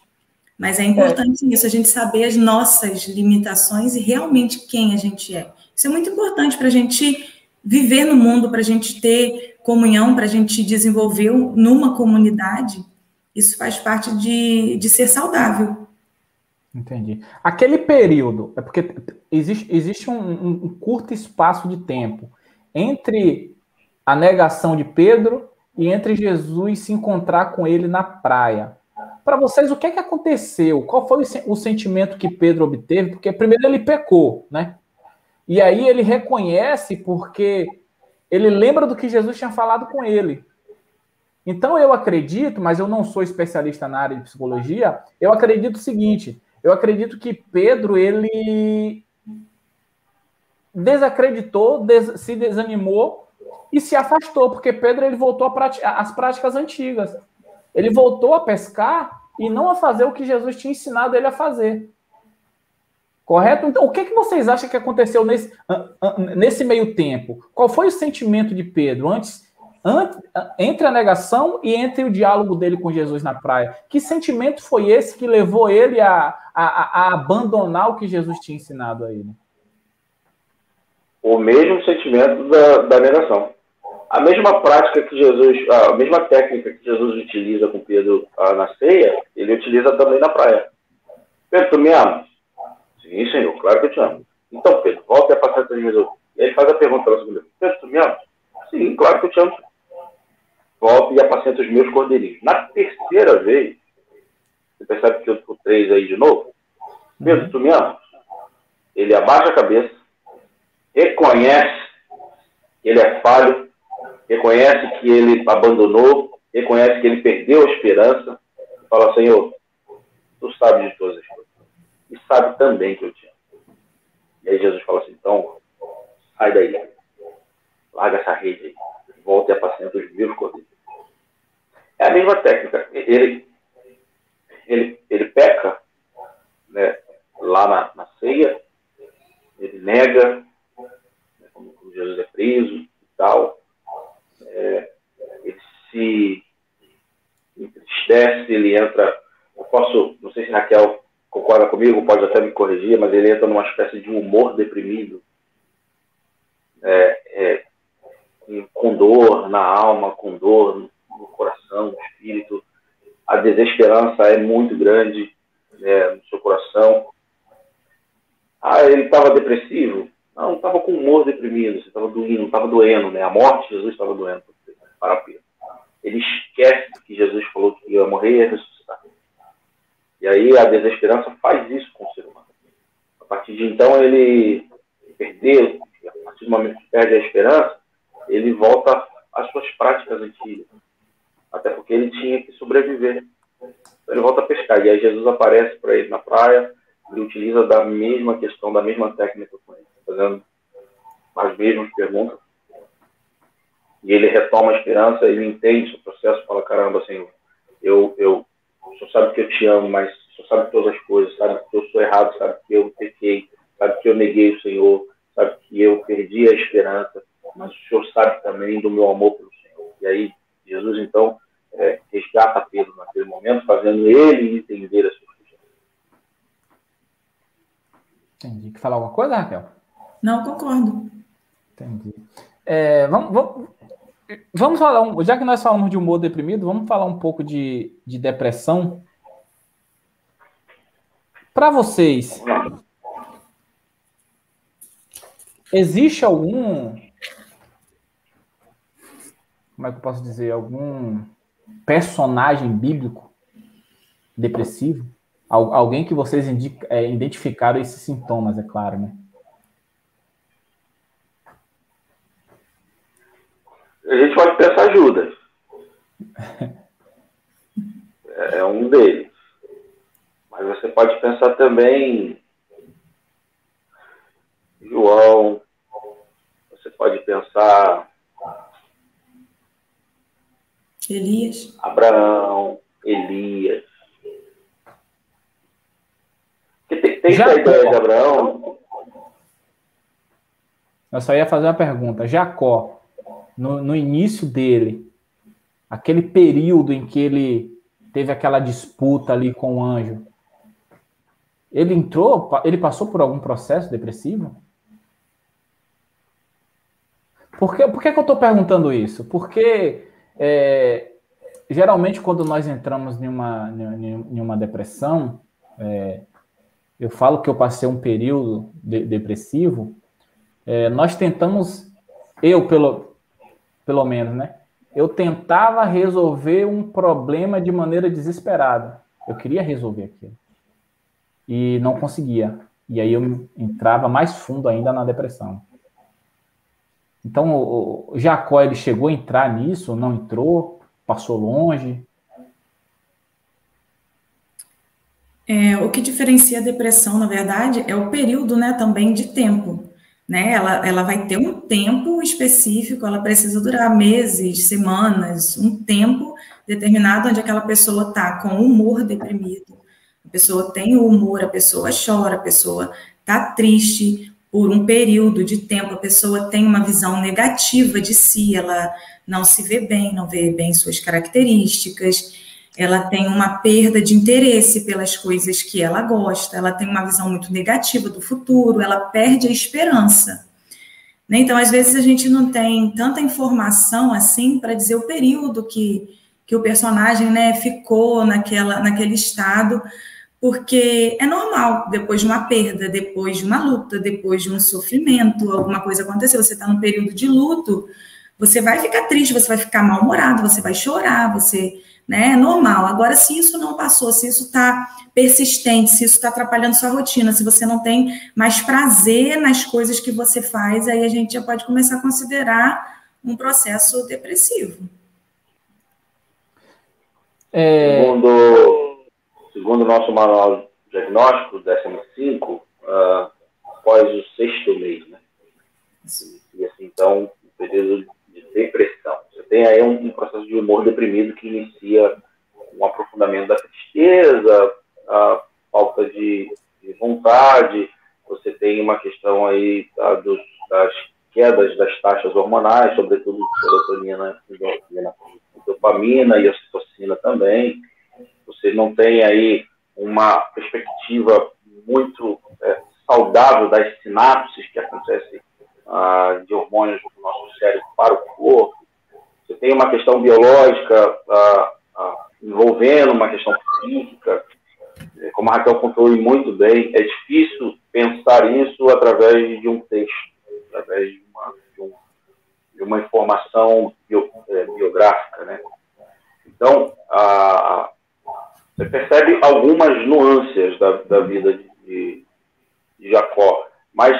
Mas é importante é. isso, a gente saber as nossas limitações e realmente quem a gente é. Isso é muito importante para a gente viver no mundo, para a gente ter comunhão, para a gente desenvolver numa comunidade. Isso faz parte de, de ser saudável. Entendi. Aquele período, é porque existe, existe um, um, curto espaço de tempo entre a negação de Pedro e entre Jesus se encontrar com ele na praia. Para vocês, o que é que aconteceu? Qual foi o sentimento que Pedro obteve? Porque primeiro ele pecou, né? E aí ele reconhece porque ele lembra do que Jesus tinha falado com ele. Então eu acredito, mas eu não sou especialista na área de psicologia, eu acredito o seguinte: eu acredito que Pedro ele desacreditou, des, se desanimou e se afastou, porque Pedro ele voltou às práticas antigas. Ele voltou a pescar e não a fazer o que Jesus tinha ensinado ele a fazer. Correto? Então, o que, que vocês acham que aconteceu nesse, nesse meio tempo? Qual foi o sentimento de Pedro antes entre a negação e entre o diálogo dele com Jesus na praia. Que sentimento foi esse que levou ele a, a, a abandonar o que Jesus tinha ensinado a ele? O mesmo sentimento da, da negação. A mesma prática que Jesus, a mesma técnica que Jesus utiliza com Pedro ah, na ceia, ele utiliza também na praia. Pedro, tu me ama? Sim, Senhor, claro que eu te amo. Então, Pedro, volta apacenta os meus ouvinhos. E ele faz a pergunta para o segundo: Pedro, tu me ama? Sim, claro que eu te amo. Volta e apacenta os meus cordeirinhos. Na terceira vez, você percebe que eu tô três aí de novo? Pedro, tu me ama? Ele abaixa a cabeça, reconhece que ele é falho, reconhece que ele abandonou, reconhece que ele perdeu a esperança, e fala, Senhor, tu sabes de todas as coisas. E sabe também que eu te amo. E aí Jesus fala assim, então, sai daí. Larga essa rede aí. Volta e apacenta os meus cordeiros. É a mesma técnica. Ele, ele, ele peca né, lá na, na ceia, ele nega, né, como Jesus é preso e tal. É, ele se entristece, ele entra. Eu posso, não sei se Raquel concorda comigo, pode até me corrigir, mas ele entra numa espécie de humor deprimido. É, é, com dor na alma, com dor no coração, no espírito. A desesperança é muito grande né, no seu coração. Ah, ele estava depressivo? Não, estava com humor deprimido, estava doendo, estava doendo, né? A morte de Jesus estava doendo para Pedro. Ele esquece que Jesus falou que ia morrer e ia ressuscitar. E aí a desesperança faz isso com o ser humano. A partir de então ele perdeu, a partir do momento que perde a esperança, ele volta às suas práticas antigas. Até porque ele tinha que sobreviver. Então ele volta a pescar. E aí Jesus aparece para ele na praia e utiliza da mesma questão, da mesma técnica com ele, fazendo as mesmas perguntas. E ele retoma a esperança, ele entende o processo, fala, caramba, Senhor, eu, eu, o Senhor sabe que eu te amo, mas o Senhor sabe todas as coisas, sabe que eu sou errado, sabe que eu pequei, sabe que eu neguei o Senhor, sabe que eu perdi a esperança, mas o Senhor sabe também do meu amor pelo Senhor. E aí, Jesus, então, é, resgata Pedro naquele momento, fazendo ele entender a sua Entendi. Quer falar alguma coisa, Raquel? Não, concordo. Entendi. É, vamos, vamos, vamos falar, já que nós falamos de humor deprimido, vamos falar um pouco de, de depressão. Para vocês, existe algum. Como é que eu posso dizer? Algum personagem bíblico depressivo? Alguém que vocês indica, é, identificaram esses sintomas, é claro, né? A gente pode pensar Judas. é um deles. Mas você pode pensar também João. Você pode pensar Elias. Abraão, Elias. Tem, tem a ideia de Abraão? Eu só ia fazer uma pergunta. Jacó, no, no início dele, aquele período em que ele teve aquela disputa ali com o anjo, ele entrou, ele passou por algum processo depressivo? Por que, por que, que eu estou perguntando isso? Porque é, geralmente quando nós entramos em uma, em uma depressão, é, eu falo que eu passei um período de, depressivo, é, nós tentamos, eu pelo, pelo menos, né? Eu tentava resolver um problema de maneira desesperada. Eu queria resolver aquilo. E não conseguia. E aí eu entrava mais fundo ainda na depressão. Então, o, Jacó, ele chegou a entrar nisso, não entrou, passou longe? É, o que diferencia a depressão, na verdade, é o período, né, também de tempo, né? Ela, ela vai ter um tempo específico, ela precisa durar meses, semanas, um tempo determinado onde aquela pessoa está com humor deprimido, a pessoa tem o humor, a pessoa chora, a pessoa está triste por um período de tempo, a pessoa tem uma visão negativa de si, ela não se vê bem, não vê bem suas características, ela tem uma perda de interesse pelas coisas que ela gosta, ela tem uma visão muito negativa do futuro, ela perde a esperança. Né? Então, às vezes, a gente não tem tanta informação assim para dizer o período que, que o personagem né, ficou naquela, naquele estado, porque é normal, depois de uma perda, depois de uma luta, depois de um sofrimento, alguma coisa aconteceu, você está num período de luto, você vai ficar triste, você vai ficar mal-humorado, você vai chorar, você, né, é normal. Agora, se isso não passou, se isso está persistente, se isso está atrapalhando sua rotina, se você não tem mais prazer nas coisas que você faz, aí a gente já pode começar a considerar um processo depressivo. É... Segundo, segundo o nosso manual diagnóstico, DSM-5, uh, após o sexto mês, né? E assim, então, o período de depressão. Tem aí um, um, processo de humor deprimido que inicia um aprofundamento da tristeza, a falta de, de vontade, você tem uma questão aí tá, dos, das quedas das taxas hormonais, sobretudo serotonina, dopamina e ocitocina também. Você não tem aí uma perspectiva muito é, saudável das sinapses que acontecem ah, de hormônios do nosso cérebro para o corpo. Você tem uma questão biológica ah, ah, envolvendo uma questão psíquica, é, como a Raquel contou muito bem, é difícil pensar isso através de um texto, através de uma, de um, de uma informação bio, é, biográfica. Né? Então, a, você percebe algumas nuances da, da vida de, de, de Jacó, mas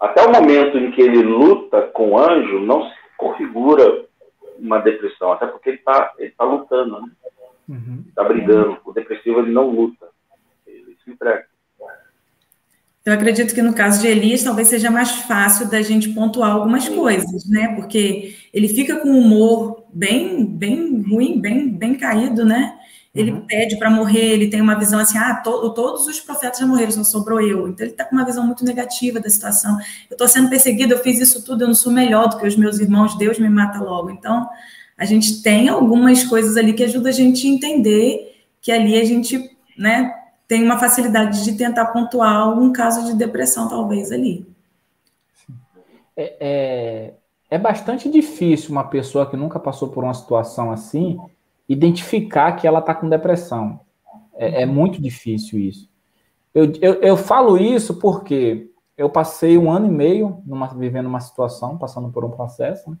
até o momento em que ele luta com o anjo, não se configura uma depressão, até porque ele está ele tá lutando, né? Uhum. Está brigando. O depressivo ele não luta, ele se entrega. Eu acredito que no caso de Elias, talvez seja mais fácil da gente pontuar algumas coisas, né? Porque ele fica com um humor bem, bem ruim, bem, bem caído, né? Ele uhum. pede para morrer, ele tem uma visão assim: ah, to, todos os profetas já morreram, só sobrou eu. Então ele está com uma visão muito negativa da situação. Eu estou sendo perseguido, eu fiz isso tudo, eu não sou melhor do que os meus irmãos, Deus me mata logo. Então a gente tem algumas coisas ali que ajudam a gente a entender que ali a gente, né, tem uma facilidade de tentar pontuar algum caso de depressão, talvez, ali. É, é, é bastante difícil uma pessoa que nunca passou por uma situação assim identificar que ela está com depressão. É, é, muito difícil isso. Eu, eu, eu, falo isso porque eu passei um ano e meio numa, vivendo uma situação, passando por um processo, né?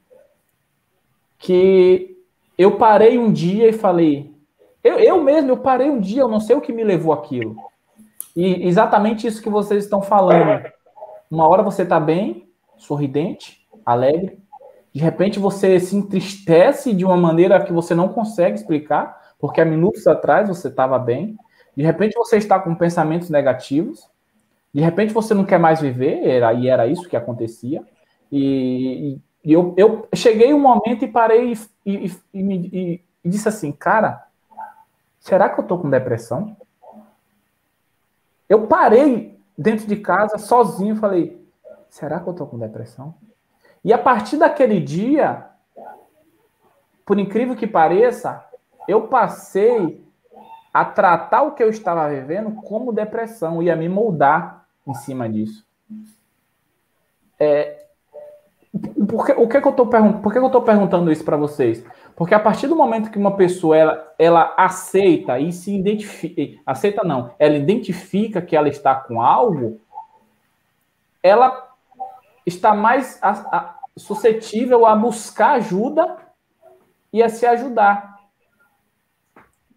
que eu parei um dia e falei, eu, eu mesmo, eu parei um dia, eu não sei o que me levou aquilo. E exatamente isso que vocês estão falando. Uma hora você está bem, sorridente, alegre, de repente você se entristece de uma maneira que você não consegue explicar, porque há minutos atrás você estava bem. De repente você está com pensamentos negativos. De repente você não quer mais viver, era, e era isso que acontecia. E, e eu, eu cheguei um momento e parei e, e, e, disse assim, cara, será que eu tô com depressão? Eu parei dentro de casa sozinho e falei, será que eu tô com depressão? E a partir daquele dia, por incrível que pareça, eu passei a tratar o que eu estava vivendo como depressão e a me moldar em cima disso. É, por que, o que, é que eu estou por que, eu estou perguntando isso para vocês? Porque a partir do momento que uma pessoa ela, ela aceita e se identifica, aceita não, ela identifica que ela está com algo, ela está mais a, a, suscetível a buscar ajuda e a se ajudar.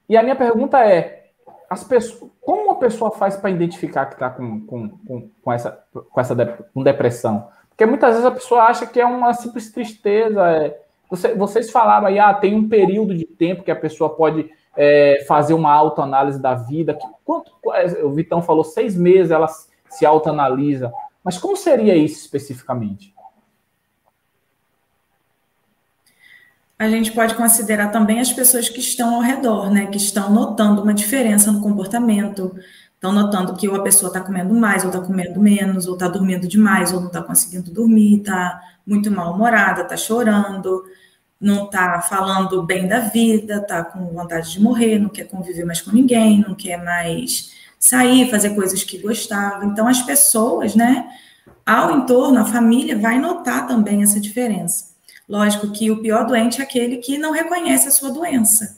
E a minha pergunta é: as pessoas, como uma pessoa faz para identificar que está com, com, com, com, essa, com essa com depressão? Porque muitas vezes a pessoa acha que é uma simples tristeza. É, você, vocês falaram aí, ah, tem um período de tempo que a pessoa pode é, fazer uma autoanálise da vida. Que, quanto, o Vitão falou, seis meses ela se autoanalisa. Mas como seria isso especificamente? A gente pode considerar também as pessoas que estão ao redor, né? Que estão notando uma diferença no comportamento, Estão notando que ou a pessoa está comendo mais, ou está comendo menos, ou está dormindo demais, ou não está conseguindo dormir, está muito mal-humorada, está chorando, não está falando bem da vida, está com vontade de morrer, não quer conviver mais com ninguém, não quer mais sair, fazer coisas que gostava. Então, as pessoas, né, ao entorno, a família vai notar também essa diferença. Lógico que o pior doente é aquele que não reconhece a sua doença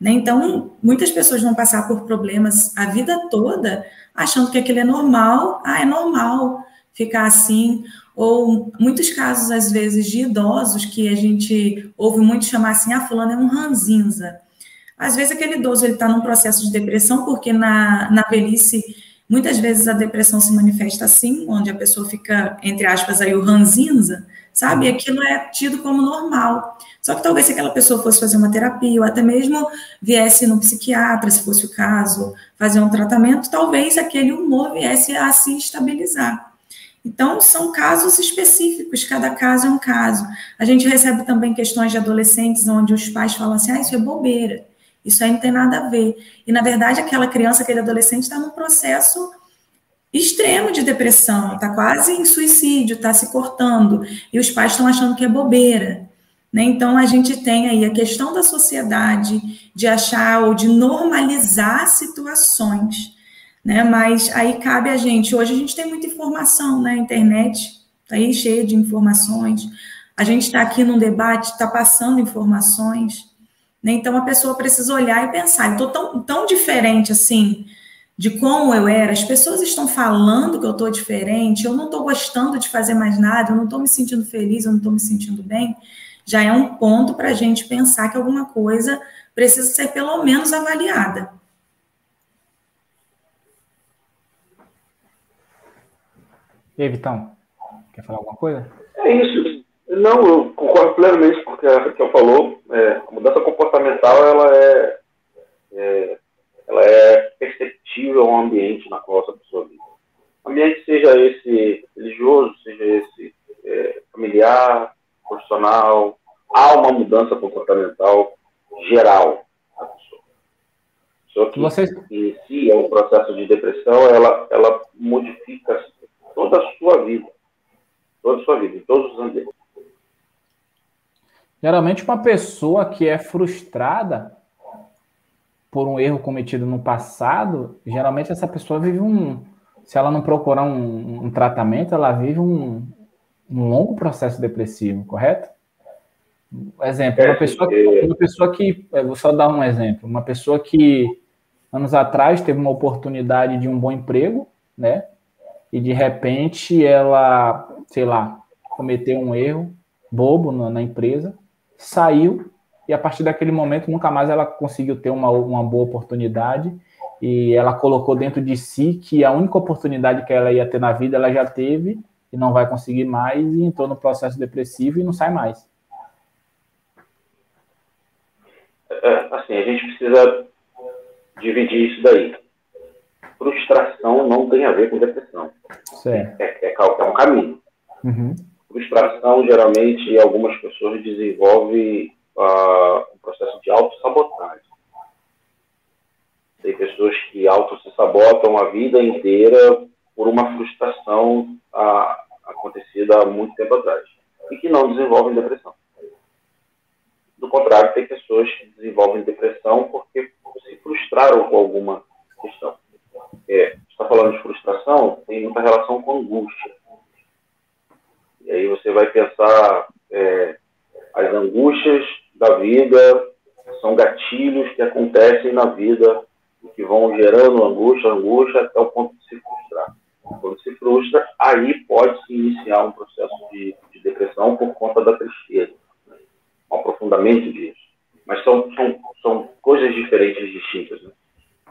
Né? Então, muitas pessoas vão passar por problemas a vida toda, achando que aquilo é normal, ah, é normal ficar assim, ou muitos casos, às vezes, de idosos que a gente ouve muito chamar assim, ah, fulano é um ranzinza. Às vezes aquele idoso está num processo de depressão, porque na, na velhice, muitas vezes a depressão se manifesta assim, onde a pessoa fica, entre aspas, aí o ranzinza, sabe? Aquilo é tido como normal. Só que talvez se aquela pessoa fosse fazer uma terapia, ou até mesmo viesse no psiquiatra, se fosse o caso, fazer um tratamento, talvez aquele humor viesse a se estabilizar. Então, são casos específicos, cada caso é um caso. A gente recebe também questões de adolescentes onde os pais falam assim: ah, isso é bobeira, isso aí não tem nada a ver. E, na verdade, aquela criança, aquele adolescente está num processo extremo de depressão, está quase em suicídio, está se cortando, e os pais estão achando que é bobeira. Né? Então, a gente tem aí a questão da sociedade de achar ou de normalizar situações né? Mas aí cabe a gente. Hoje a gente tem muita informação, né? A internet está aí cheia de informações. A gente está aqui num debate, está passando informações. Né? Então a pessoa precisa olhar e pensar. Eu estou tão, tão diferente assim de como eu era. As pessoas estão falando que eu estou diferente. Eu não estou gostando de fazer mais nada. Eu não estou me sentindo feliz. Eu não estou me sentindo bem. Já é um ponto para a gente pensar que alguma coisa precisa ser pelo menos avaliada. E aí, Vitão, quer falar alguma coisa? É isso. Não, eu concordo plenamente com o que a Raquel falou. É, a mudança comportamental, ela é, é, ela é perceptível ao ambiente na qual essa pessoa vive. O ambiente seja esse religioso, seja esse é, familiar, profissional, há uma mudança comportamental geral na pessoa. Só que Vocês... em si é um processo de depressão, ela, ela modifica toda a sua vida. Toda a sua vida, em todos os ambientes. Geralmente, uma pessoa que é frustrada por um erro cometido no passado, geralmente essa pessoa vive um. Se ela não procurar um, um tratamento, ela vive um, um, longo processo depressivo, correto? Exemplo, uma é, pessoa, que, uma pessoa que. Vou só dar um exemplo. Uma pessoa que anos atrás teve uma oportunidade de um bom emprego, né? e de repente ela, sei lá, cometeu um erro bobo na, na empresa, saiu e a partir daquele momento nunca mais ela conseguiu ter uma, uma boa oportunidade e ela colocou dentro de si que a única oportunidade que ela ia ter na vida ela já teve e não vai conseguir mais e entrou no processo depressivo e não sai mais. É, assim, a gente precisa dividir isso daí frustração não tem a ver com depressão. É, é, é, um caminho. Uhum. Frustração, geralmente, algumas pessoas desenvolvem uh, um processo de autossabotagem. Tem pessoas que auto se sabotam a vida inteira por uma frustração uh, acontecida há muito tempo atrás e que não desenvolvem depressão. Do contrário, tem pessoas que desenvolvem depressão porque se frustraram com alguma questão é, está falando de frustração, tem muita relação com angústia. E aí você vai pensar é, as angústias da vida são gatilhos que acontecem na vida e que vão gerando angústia, angústia até o ponto de se frustrar. Quando se frustra, aí pode se iniciar um processo de, de depressão por conta da tristeza, né? um aprofundamento disso. Mas são, são, são coisas diferentes, distintas. Né?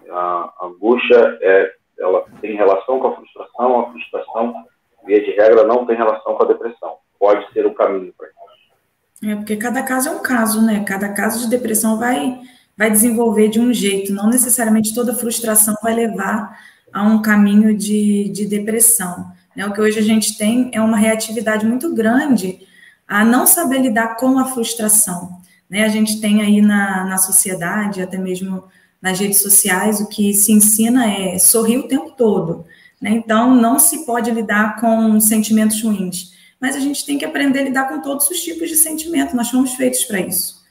A angústia é, ela tem relação com a frustração, a frustração, via de regra, não tem relação com a depressão. Pode ser o caminho para isso. É, porque cada caso é um caso, né? Cada caso de depressão vai, vai desenvolver de um jeito, não necessariamente toda frustração vai levar a um caminho de, de depressão. Né? O que hoje a gente tem é uma reatividade muito grande a não saber lidar com a frustração. Né? A gente tem aí na, na sociedade, até mesmo nas redes sociais, o que se ensina é sorrir o tempo todo. Né? Então, não se pode lidar com sentimentos ruins, mas a gente tem que aprender a lidar com todos os tipos de sentimento, nós fomos feitos para isso.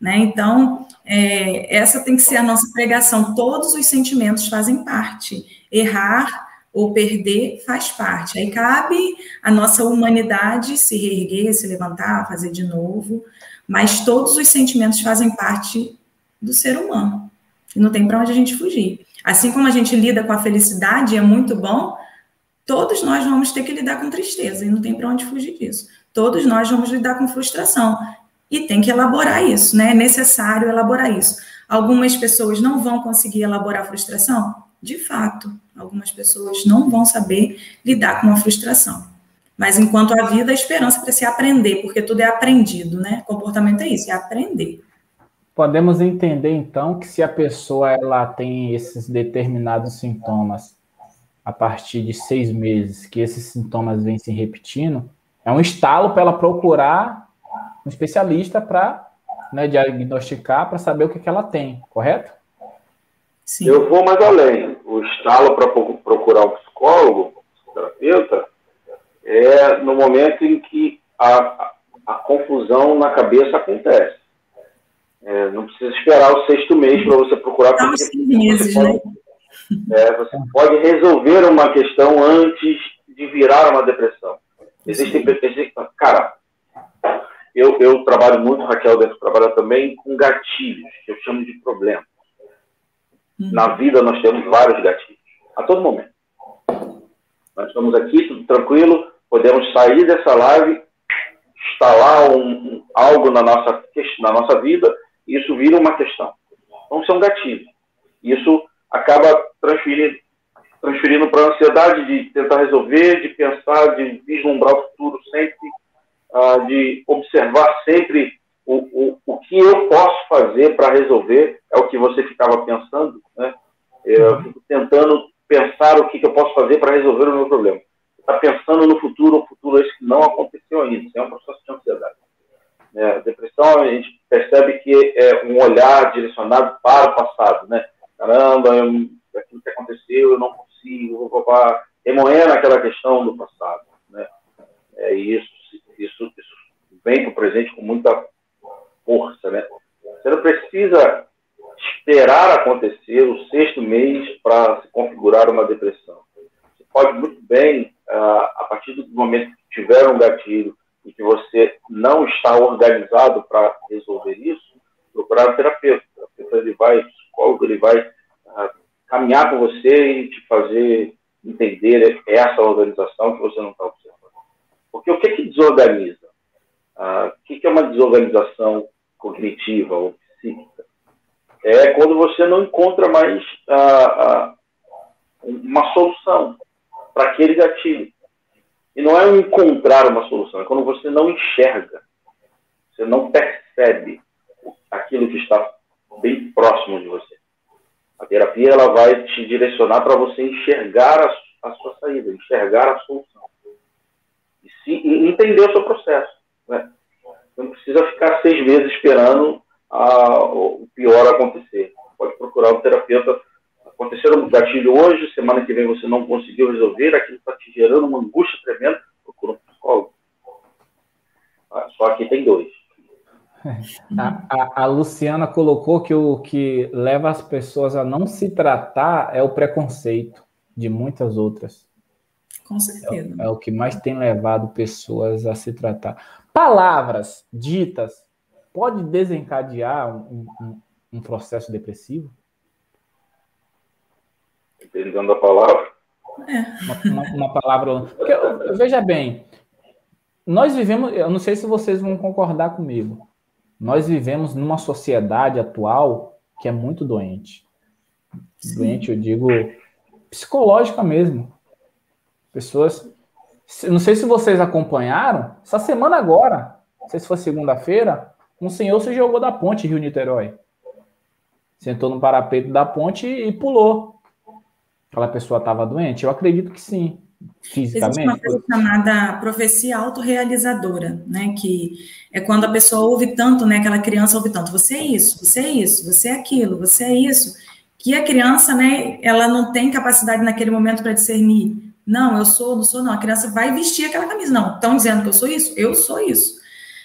Né? Então, é, essa tem que ser a nossa pregação. Todos os sentimentos fazem parte. Errar ou perder faz parte. Aí cabe a nossa humanidade se reerguer, se levantar, fazer de novo, mas todos os sentimentos fazem parte do ser humano. E não tem para onde a gente fugir. Assim como a gente lida com a felicidade, é muito bom, todos nós vamos ter que lidar com tristeza, e não tem para onde fugir disso. Todos nós vamos lidar com frustração. E tem que elaborar isso, né? É necessário elaborar isso. Algumas pessoas não vão conseguir elaborar frustração? De fato, algumas pessoas não vão saber lidar com a frustração. Mas enquanto a vida, a esperança para se aprender, porque tudo é aprendido, né? Comportamento é isso, é aprender. Podemos entender então que se a pessoa ela tem esses determinados sintomas a partir de seis meses, que esses sintomas vêm se repetindo, é um estalo para ela procurar um especialista para né, diagnosticar, para saber o que, que ela tem, correto? Sim. Eu vou mais além. O estalo para procurar um psicólogo, um terapeuta, é no momento em que a, a, a confusão na cabeça acontece. É, não precisa esperar o sexto mês para você procurar. Porque meses, você, pode, né? é, você pode resolver uma questão antes de virar uma depressão. Existem, existem cara, eu, eu trabalho muito, Raquel deve trabalhar também com gatilhos, que eu chamo de problemas. Uhum. Na vida nós temos vários gatilhos, a todo momento. Nós estamos aqui, tudo tranquilo, podemos sair dessa live, instalar um, um, algo na nossa, na nossa vida isso vira uma questão. Então, isso é um gatilho. Isso acaba transferindo, transferindo para a ansiedade de tentar resolver, de pensar, de vislumbrar o futuro sempre, uh, de observar sempre o, o, o que eu posso fazer para resolver, é o que você ficava pensando, né? Eu fico tentando pensar o que, que eu posso fazer para resolver o meu problema. Está pensando no futuro, o futuro é esse que não aconteceu ainda, isso é um processo de ansiedade. É, a depressão, a gente percebe que é um olhar direcionado para o passado, né? Caramba, eu, aquilo que aconteceu, eu não consigo, vou remoendo aquela questão do passado, né? É isso, isso, isso vem para o presente com muita força, né? Você não precisa esperar acontecer o sexto mês para se configurar uma depressão. Você pode muito bem, ah, a partir do momento que tiver um gatilho e que você não está organizado para resolver isso, procurar um terapeuta. O terapeuta ele vai, psicólogo ele vai uh, caminhar com você e te fazer entender essa organização que você não está observando. Porque o que, que desorganiza? Uh, o que, que é uma desorganização cognitiva ou psíquica? É quando você não encontra mais uh, uma solução para aquele gatilho. E não é um encontrar uma solução, é quando você não enxerga, você não percebe aquilo que está bem próximo de você. A terapia ela vai te direcionar para você enxergar a, a, sua saída, enxergar a solução. E, se, e entender o seu processo. Né? Não precisa ficar seis meses esperando a, o pior acontecer. Pode procurar um terapeuta aconteceu um gatilho hoje, semana que vem você não conseguiu resolver, aquilo está te gerando uma angústia tremenda, procura um psicólogo. Ah, só que tem dois. A, a, a, Luciana colocou que o que leva as pessoas a não se tratar é o preconceito de muitas outras. Com certeza. É, é o que mais tem levado pessoas a se tratar. Palavras ditas pode desencadear um, um, um processo depressivo? Dependendo a palavra. É. Uma, uma, uma palavra. Porque, veja bem, nós vivemos, eu não sei se vocês vão concordar comigo, nós vivemos numa sociedade atual que é muito doente. Sim. Doente, eu digo, psicológica mesmo. Pessoas. Não sei se vocês acompanharam, essa semana agora, não sei se foi segunda-feira, um senhor se jogou da ponte Rio-Niterói. Sentou no parapeito da ponte e pulou aquela pessoa estava doente? Eu acredito que sim, fisicamente. Existe uma coisa chamada profecia autorrealizadora, né? Que é quando a pessoa ouve tanto, né? Aquela criança ouve tanto, você é isso, você é isso, você é aquilo, você é isso, que a criança, né? Ela não tem capacidade naquele momento para discernir. Não, eu sou, não sou, não. A criança vai vestir aquela camisa. Não, estão dizendo que eu sou isso? Eu sou isso.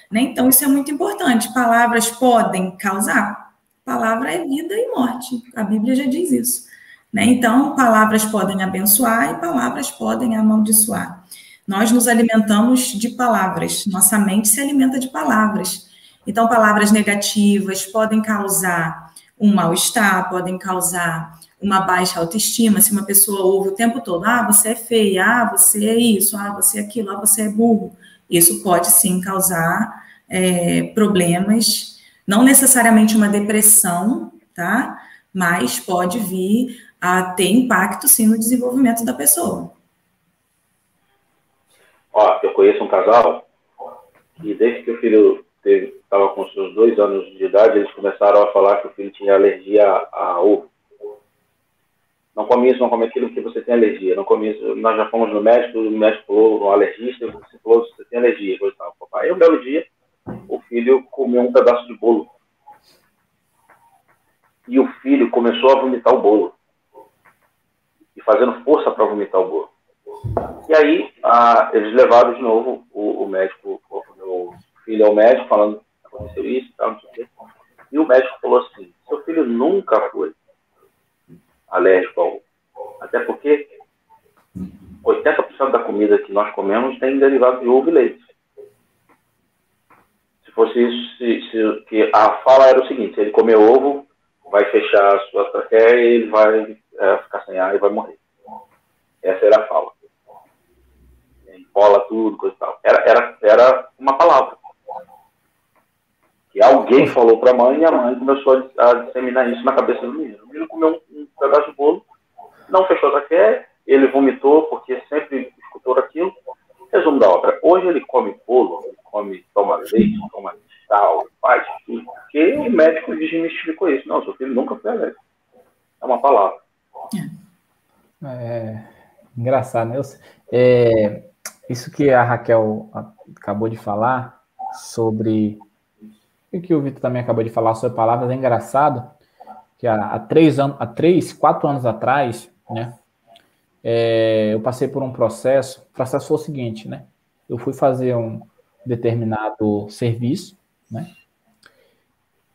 Né? Então, isso é muito importante. Palavras podem causar? Palavra é vida e morte. A Bíblia já diz isso. Né? Então, palavras podem abençoar e palavras podem amaldiçoar. Nós nos alimentamos de palavras, nossa mente se alimenta de palavras. Então, palavras negativas podem causar um mal-estar, podem causar uma baixa autoestima, se uma pessoa ouve o tempo todo, ah, você é feia, ah, você é isso, ah, você é aquilo, ah, você é burro. Isso pode sim causar é, problemas, não necessariamente uma depressão, tá? Mas pode vir a ter impacto sim no desenvolvimento da pessoa. Ó, eu conheço um casal que desde que o filho estava com seus dois anos de idade, eles começaram a falar que o filho tinha alergia a, ovo. Não come isso, não come aquilo porque você tem alergia. Não come isso. Nós já fomos no médico, o médico falou, no alergista, você falou você tem alergia. Coisa tal. Aí um belo dia, o filho comeu um pedaço de bolo. E o filho começou a vomitar o bolo. E fazendo força para vomitar o bolo. E aí, a, eles levaram de novo o, o médico, o meu filho ao médico, falando aconteceu isso e tal, não sei o quê. E o médico falou assim: seu filho nunca foi alérgico ao. Até porque 80% da comida que nós comemos tem derivado de ovo e leite. Se fosse isso, se, se, que a fala era o seguinte: se ele comer ovo, vai fechar a sua traqueia e ele vai é, ficar sem ar e vai morrer. Essa era a fala enrola tudo, coisa e tal. Era, era, era uma palavra. Que alguém falou para a mãe e a mãe começou a, a, disseminar isso na cabeça do menino. O menino comeu um, um pedaço de bolo, não fechou a taqué, ele vomitou porque sempre escutou aquilo. Resumo da obra. Hoje ele come bolo, ele come, toma leite, toma faz tudo. Porque o médico desmistificou isso. Não, seu filho nunca foi alérgico. É uma palavra. É, engraçado, né? É, isso que a Raquel acabou de falar sobre o que o Vitor também acabou de falar sobre palavras é engraçado que há, há três anos, há três, quatro anos atrás, né, é, eu passei por um processo. O processo foi o seguinte, né? Eu fui fazer um determinado serviço, né?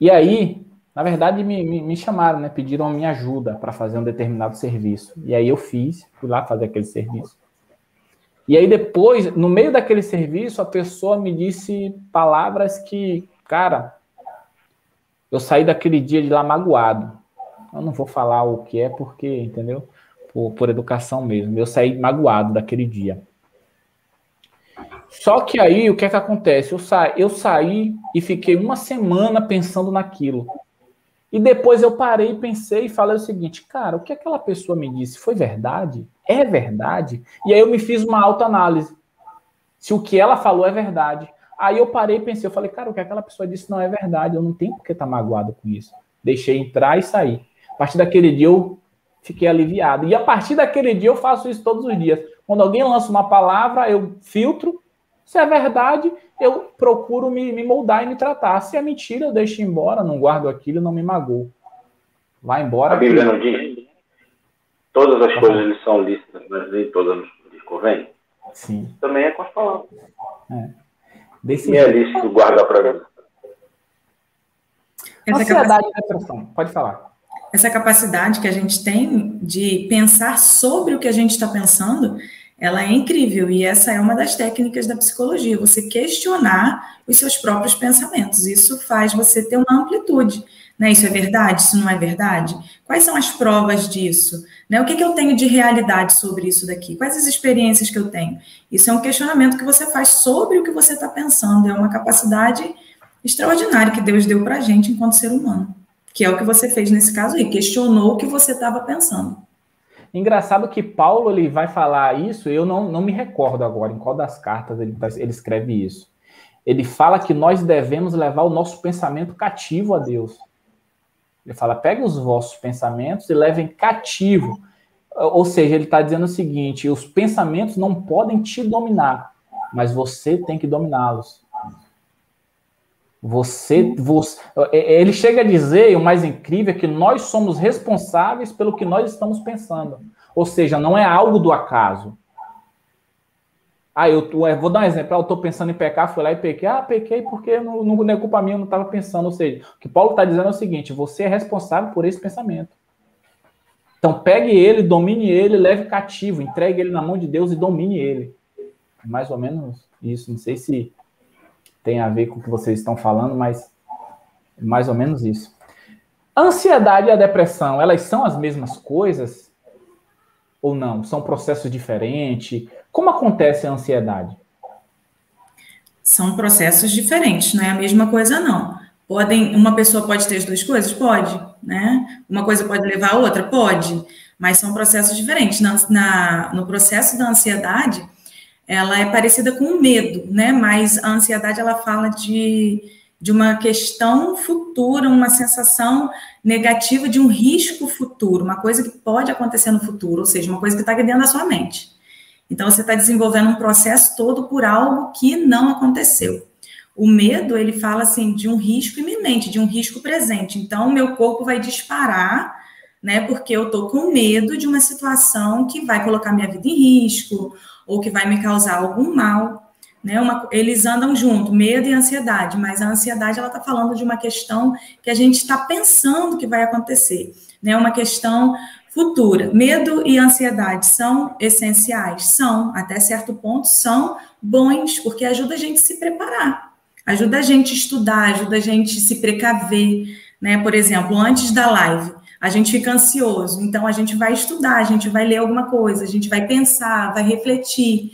E aí, na verdade, me, me, me chamaram, né? Pediram a minha ajuda para fazer um determinado serviço. E aí eu fiz, fui lá fazer aquele serviço. E aí depois, no meio daquele serviço, a pessoa me disse palavras que, cara, eu saí daquele dia de lá magoado. Eu não vou falar o que é porque, entendeu? Por, por educação mesmo. Eu saí magoado daquele dia. Só que aí, o que é que acontece? Eu, sa eu saí e fiquei uma semana pensando naquilo. E depois eu parei, pensei e falei o seguinte, cara, o que aquela pessoa me disse foi verdade? É verdade? E aí eu me fiz uma autoanálise. Se o que ela falou é verdade. Aí eu parei e pensei, eu falei, cara, o que aquela pessoa disse não é verdade, eu não tenho por que estar tá magoado com isso. Deixei entrar e sair. A partir daquele dia eu fiquei aliviado. E a partir daquele dia eu faço isso todos os dias. Quando alguém lança uma palavra, eu filtro. Se é verdade, eu procuro me, me moldar e me tratar. Se é mentira, eu deixo embora, não guardo aquilo, não me mago. Vai embora. A Bíblia não diz. Todas as coisas são lícitas, mas nem todas nos convém. Sim. Também é com as palavras. É. Desse é lícito guardar para mim. Ansiedade e depressão. Pode falar. Essa capacidade que a gente tem de pensar sobre o que a gente está pensando ela é incrível e essa é uma das técnicas da psicologia, você questionar os seus próprios pensamentos. Isso faz você ter uma amplitude. Né? Isso é verdade? Isso não é verdade? Quais são as provas disso? Né? O que, que eu tenho de realidade sobre isso daqui? Quais as experiências que eu tenho? Isso é um questionamento que você faz sobre o que você está pensando. É uma capacidade extraordinária que Deus deu para a gente enquanto ser humano, que é o que você fez nesse caso aí, questionou o que você estava pensando. Engraçado que Paulo ele vai falar isso, eu não, não me recordo agora em qual das cartas ele, ele escreve isso. Ele fala que nós devemos levar o nosso pensamento cativo a Deus. Ele fala: pegue os vossos pensamentos e levem cativo. Ou seja, ele está dizendo o seguinte: os pensamentos não podem te dominar, mas você tem que dominá-los. Você, você, é, é, ele chega a dizer, o mais incrível é que nós somos responsáveis pelo que nós estamos pensando. Ou seja, não é algo do acaso. Ah, eu, eu vou dar um exemplo. Ah, eu estou pensando em pecar, fui lá e pequei. Ah, pequei porque não, não, não é culpa minha, eu não estava pensando. Ou seja, o que Paulo está dizendo é o seguinte: você é responsável por esse pensamento. Então, pegue ele, domine ele, leve cativo, entregue ele na mão de Deus e domine ele. Mais ou menos isso. Não sei se tem a ver com o que vocês estão falando, mas é mais ou menos isso. A ansiedade e a depressão, elas são as mesmas coisas? Ou não? São processos diferentes? Como acontece a ansiedade? São processos diferentes, não é a mesma coisa, não. Podem, uma pessoa pode ter as duas coisas? Pode, né? Uma coisa pode levar a outra? Pode, mas são processos diferentes. Na, na, no processo da ansiedade, ela é parecida com o medo, né? Mas a ansiedade, ela fala de, de uma questão futura, uma sensação negativa de um risco futuro, uma coisa que pode acontecer no futuro, ou seja, uma coisa que está dentro da sua mente. Então, você está desenvolvendo um processo todo por algo que não aconteceu. O medo, ele fala assim de um risco iminente, de um risco presente. Então, meu corpo vai disparar, né? Porque eu tô com medo de uma situação que vai colocar minha vida em risco ou que vai me causar algum mal, né? Uma, eles andam junto, medo e ansiedade, mas a ansiedade ela está falando de uma questão que a gente está pensando que vai acontecer, né? Uma questão futura. Medo e ansiedade são essenciais? São, até certo ponto, são bons, porque ajuda a gente a se preparar, ajuda a gente a estudar, ajuda a gente a se precaver, né? Por exemplo, antes da live, a gente fica ansioso, então a gente vai estudar, a gente vai ler alguma coisa, a gente vai pensar, vai refletir.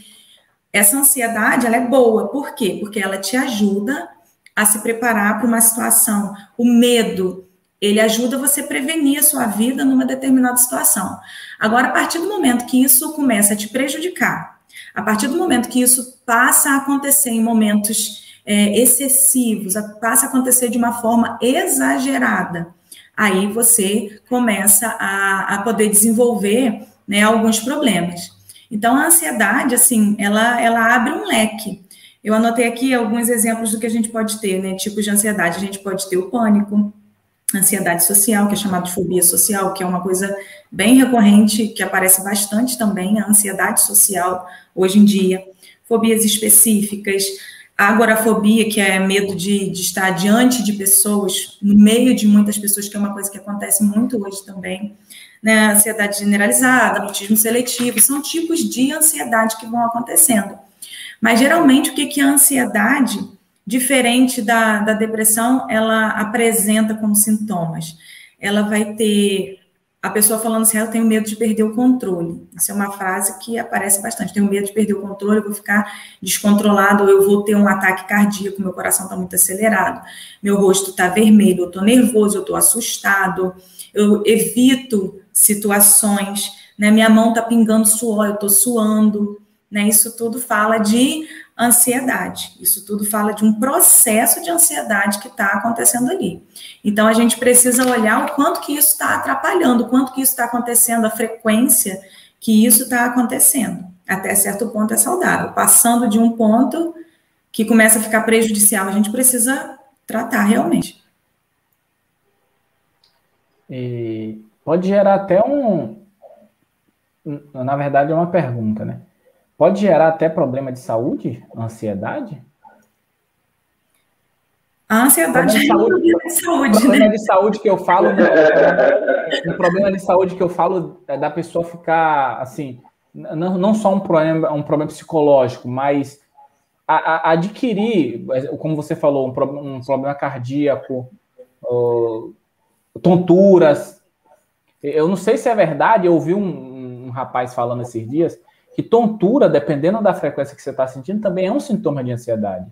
Essa ansiedade, ela é boa, por quê? Porque ela te ajuda a se preparar para uma situação. O medo, ele ajuda você a prevenir a sua vida numa determinada situação. Agora, a partir do momento que isso começa a te prejudicar, a partir do momento que isso passa a acontecer em momentos é, excessivos, passa a acontecer de uma forma exagerada, aí você começa a, a poder desenvolver né, alguns problemas. Então, a ansiedade, assim, ela, ela abre um leque. Eu anotei aqui alguns exemplos do que a gente pode ter, né? Tipos de ansiedade. A gente pode ter o pânico, ansiedade social, que é chamado de fobia social, que é uma coisa bem recorrente, que aparece bastante também, a ansiedade social hoje em dia, fobias específicas, a agorafobia, que é medo de, de estar diante de pessoas, no meio de muitas pessoas, que é uma coisa que acontece muito hoje também, né? Ansiedade generalizada, autismo seletivo, são tipos de ansiedade que vão acontecendo. Mas geralmente o que, que a ansiedade diferente da, da depressão, ela apresenta como sintomas. Ela vai ter a pessoa falando assim, ah, eu tenho medo de perder o controle. Isso é uma frase que aparece bastante. Tenho medo de perder o controle, eu vou ficar descontrolado, eu vou ter um ataque cardíaco, meu coração está muito acelerado, meu rosto está vermelho, eu estou nervoso, eu estou assustado, eu evito situações, né? Minha mão está pingando suor, eu estou suando, né? Isso tudo fala de ansiedade. Isso tudo fala de um processo de ansiedade que está acontecendo ali. Então a gente precisa olhar o quanto que isso está atrapalhando, o quanto que isso está acontecendo, a frequência que isso está acontecendo. Até certo ponto é saudável. Passando de um ponto que começa a ficar prejudicial, a gente precisa tratar realmente. E pode gerar até um. Na verdade, é uma pergunta, né? Pode gerar até problema de saúde, ansiedade? A ansiedade é um problema de saúde, problema né? de saúde que eu falo, né? um problema de saúde que eu falo é da pessoa ficar assim, não, não só um problema, um problema psicológico, mas a, a adquirir, como você falou, um, um problema cardíaco, uh, tonturas. Eu não sei se é verdade, eu ouvi um, um rapaz falando esses dias que tontura, dependendo da frequência que você está sentindo, também é um sintoma de ansiedade.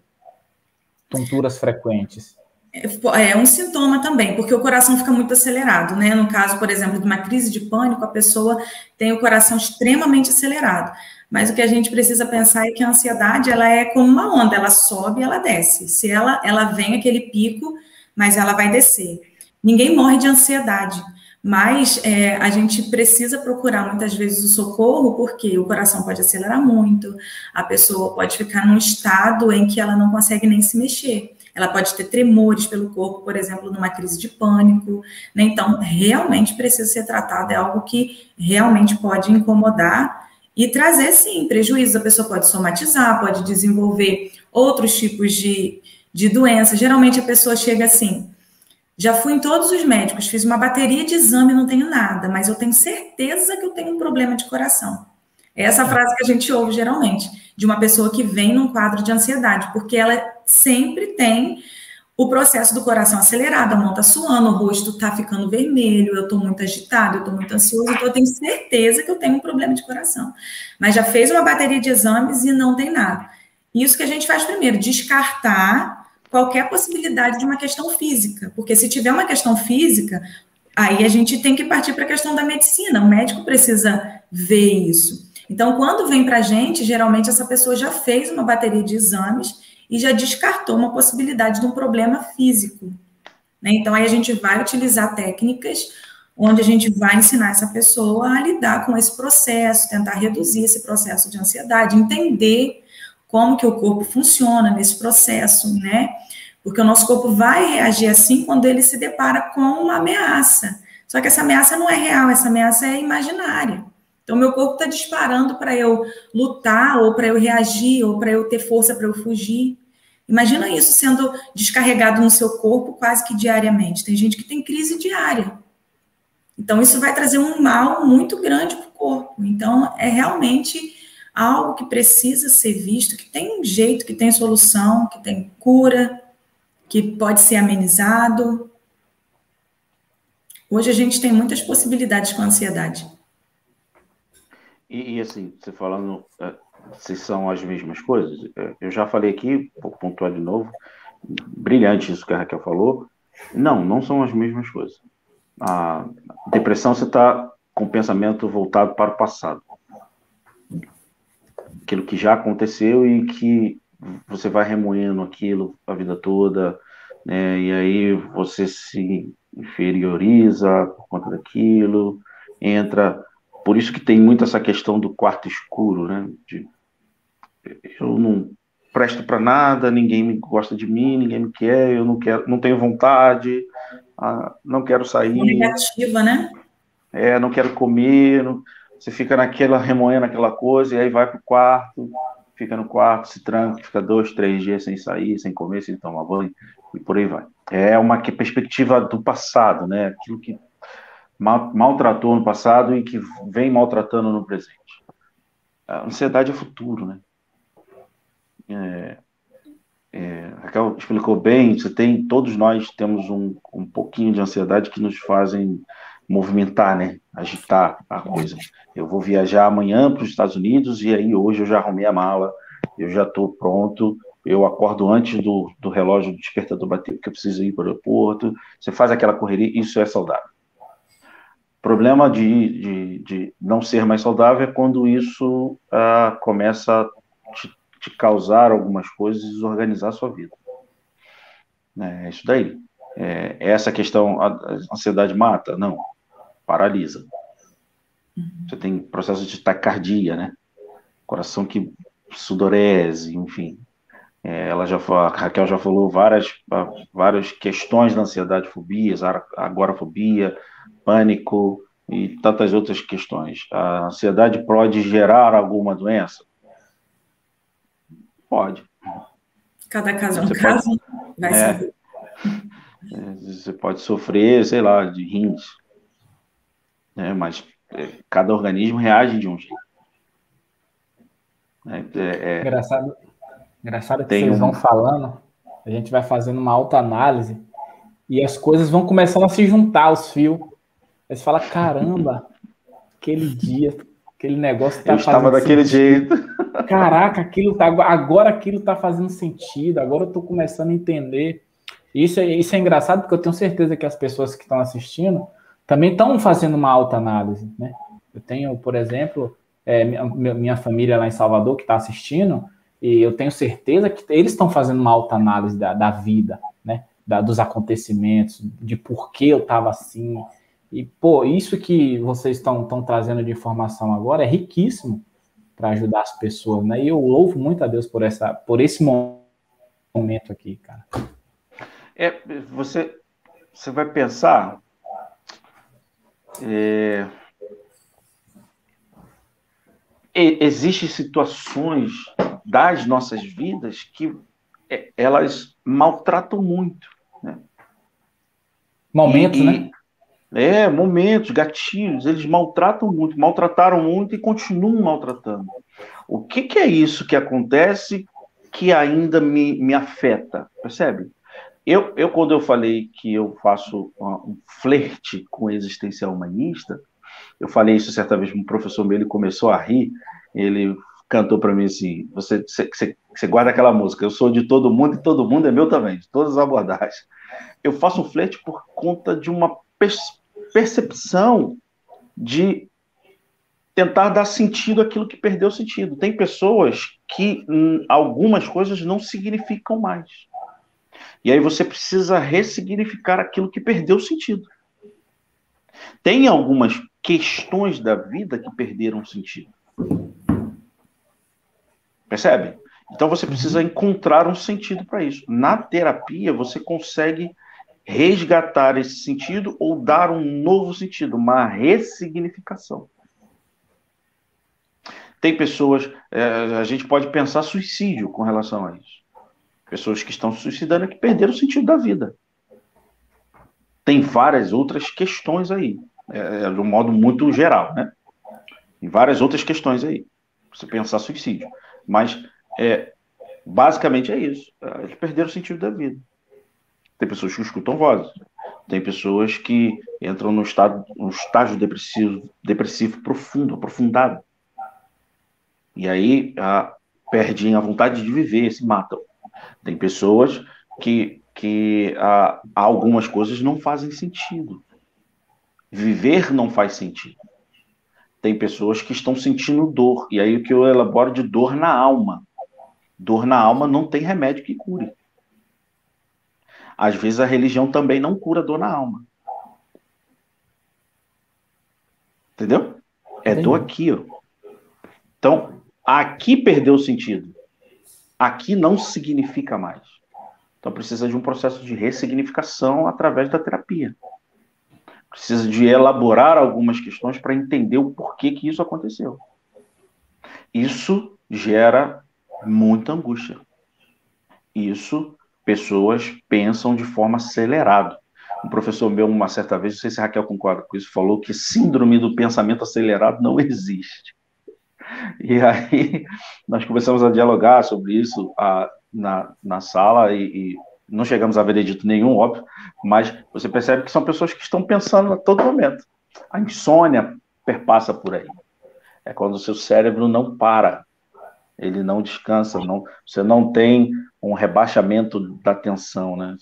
Tonturas frequentes. É, é um sintoma também, porque o coração fica muito acelerado, né? No caso, por exemplo, de uma crise de pânico, a pessoa tem o coração extremamente acelerado. Mas o que a gente precisa pensar é que a ansiedade, ela é como uma onda, ela sobe e ela desce. Se ela, ela vem aquele pico, mas ela vai descer. Ninguém morre de ansiedade. Mas é, a gente precisa procurar muitas vezes o socorro, porque o coração pode acelerar muito, a pessoa pode ficar num estado em que ela não consegue nem se mexer. Ela pode ter tremores pelo corpo, por exemplo, numa crise de pânico. Né? Então, realmente precisa ser tratado, é algo que realmente pode incomodar e trazer, sim, prejuízo. A pessoa pode somatizar, pode desenvolver outros tipos de, de doença. Geralmente a pessoa chega assim já fui em todos os médicos, fiz uma bateria de exame, não tenho nada, mas eu tenho certeza que eu tenho um problema de coração. É essa frase que a gente ouve geralmente, de uma pessoa que vem num quadro de ansiedade, porque ela sempre tem o processo do coração acelerado, a mão está suando, o rosto está ficando vermelho, eu estou muito agitado, eu estou muito ansioso, então eu tenho certeza que eu tenho um problema de coração. Mas já fez uma bateria de exames e não tem nada. Isso que a gente faz primeiro, descartar qualquer possibilidade de uma questão física, porque se tiver uma questão física, aí a gente tem que partir para a questão da medicina, o médico precisa ver isso. Então, quando vem para a gente, geralmente essa pessoa já fez uma bateria de exames e já descartou uma possibilidade de um problema físico. Né? Então, aí a gente vai utilizar técnicas onde a gente vai ensinar essa pessoa a lidar com esse processo, tentar reduzir esse processo de ansiedade, entender como que o corpo funciona nesse processo, né? Porque o nosso corpo vai reagir assim quando ele se depara com uma ameaça. Só que essa ameaça não é real, essa ameaça é imaginária. Então, meu corpo está disparando para eu lutar, ou para eu reagir, ou para eu ter força para eu fugir. Imagina isso sendo descarregado no seu corpo quase que diariamente. Tem gente que tem crise diária. Então, isso vai trazer um mal muito grande para o corpo. Então, é realmente algo que precisa ser visto, que tem um jeito, que tem solução, que tem cura, que pode ser amenizado. Hoje a gente tem muitas possibilidades com a ansiedade. E, e, assim, você falando é, se são as mesmas coisas, é, eu já falei aqui, vou pontuar de novo, brilhante isso que a Raquel falou. Não, não são as mesmas coisas. A depressão você está com pensamento voltado para o passado. Aquilo que já aconteceu e que você vai remoendo aquilo a vida toda, né? E aí você se inferioriza por conta daquilo, entra por isso que tem muito essa questão do quarto escuro, né? De, eu não presto para nada, ninguém me gosta de mim, ninguém me quer, eu não quero, não tenho vontade, ah, não quero sair. Negativa, né? É, não quero comer, não, você fica naquela remoendo aquela coisa e aí vai pro quarto, fica no quarto, se tranca, fica dois, três dias sem sair, sem comer, sem tomar banho e por aí vai. É uma perspectiva do passado, né? Aquilo que mal, maltratou no passado e que vem maltratando no presente. A ansiedade é futuro, né? É, é, Raquel explicou bem, você tem, todos nós temos um, um pouquinho de ansiedade que nos fazem movimentar, né? Agitar a coisa. Eu vou viajar amanhã para os Estados Unidos e aí hoje eu já arrumei a mala, eu já estou pronto, eu acordo antes do, do relógio do despertador bater porque eu preciso ir para o aeroporto. Você faz aquela correria, isso é saudável problema de, de, de, não ser mais saudável é quando isso ah, começa a te, te, causar algumas coisas e desorganizar a sua vida. É isso daí. É, essa questão, a ansiedade mata? Não, paralisa. Uhum. Você tem processo de taquicardia, né? Coração que sudorese, enfim. É, ela já a Raquel já falou várias, várias questões da ansiedade, fobias, agorafobia, pânico e tantas outras questões. A ansiedade pode gerar alguma doença? Pode. Cada caso é um caso, pode, vai é, saber. É, você pode sofrer, sei lá, de rins, né? mas é, cada organismo reage de um jeito. É, é, é, engraçado, engraçado que vocês um... vão falando, a gente vai fazendo uma autoanálise e as coisas vão começando a se juntar, os fios. Aí você fala, caramba, aquele dia, aquele negócio tá Eu estava daquele sentido. jeito. Caraca, aquilo tá, agora aquilo tá fazendo sentido, agora eu tô começando a entender. Isso é, isso é engraçado porque eu tenho certeza que as pessoas que estão assistindo também estão fazendo uma alta análise, né? Eu tenho, por exemplo, é, minha, minha família lá em Salvador que está assistindo, e eu tenho certeza que eles estão fazendo uma alta análise da, da vida, né? Da, dos acontecimentos, de por que eu estava assim, e, pô, isso que vocês estão trazendo de informação agora é riquíssimo para ajudar as pessoas, né? E eu louvo muito a Deus por, essa, por esse momento aqui, cara. É, você, você vai pensar. É, existem situações das nossas vidas que é, elas maltratam muito. Né? Momentos, e, né? É, momentos, gatilhos, eles maltratam muito, maltrataram muito e continuam maltratando. O que, que é isso que acontece que ainda me, me afeta? Percebe? Eu, eu, quando eu falei que eu faço um flerte com o existencial humanista, eu falei isso certa vez para um professor meu, ele começou a rir, ele cantou para mim assim: você, você, você guarda aquela música, eu sou de todo mundo e todo mundo é meu também, de todas as abordagens. Eu faço um flerte por conta de uma percepção de tentar dar sentido àquilo que perdeu sentido. Tem pessoas que hum, algumas coisas não significam mais. E aí você precisa ressignificar aquilo que perdeu sentido. Tem algumas questões da vida que perderam sentido. Percebe? Então você precisa encontrar um sentido para isso. Na terapia, você consegue resgatar esse sentido ou dar um novo sentido, uma ressignificação. Tem pessoas, é, a gente pode pensar suicídio com relação a isso. Pessoas que estão se suicidando que perderam o sentido da vida. Tem várias outras questões aí, é, é, de um modo muito geral, né? Tem várias outras questões aí. Você pensar suicídio. Mas, é, basicamente é isso. Eles perderam o sentido da vida. Tem pessoas que escutam vozes. Tem pessoas que entram no estado, no estágio depressivo, depressivo profundo, aprofundado. E aí a, perdem a vontade de viver, se matam. Tem pessoas que, que a, algumas coisas não fazem sentido. Viver não faz sentido. Tem pessoas que estão sentindo dor. E aí o que eu elaboro de dor na alma. Dor na alma não tem remédio que cure. Às vezes a religião também não cura dor na alma. Entendeu? É dor aqui, ó. Então, aqui perdeu o sentido. Aqui não significa mais. Então precisa de um processo de ressignificação através da terapia. Precisa de elaborar algumas questões para entender o porquê que isso aconteceu. Isso gera muita angústia. Isso pessoas pensam de forma acelerada. Um professor meu, uma certa vez, não sei se a Raquel concorda com isso, falou que síndrome do pensamento acelerado não existe. E aí nós começamos a dialogar sobre isso a, na, na sala e, e não chegamos a veredito nenhum, óbvio, mas você percebe que são pessoas que estão pensando a todo momento. A insônia perpassa por aí. É quando o seu cérebro não para, ele não descansa, não, você não tem um rebaixamento da atenção, né?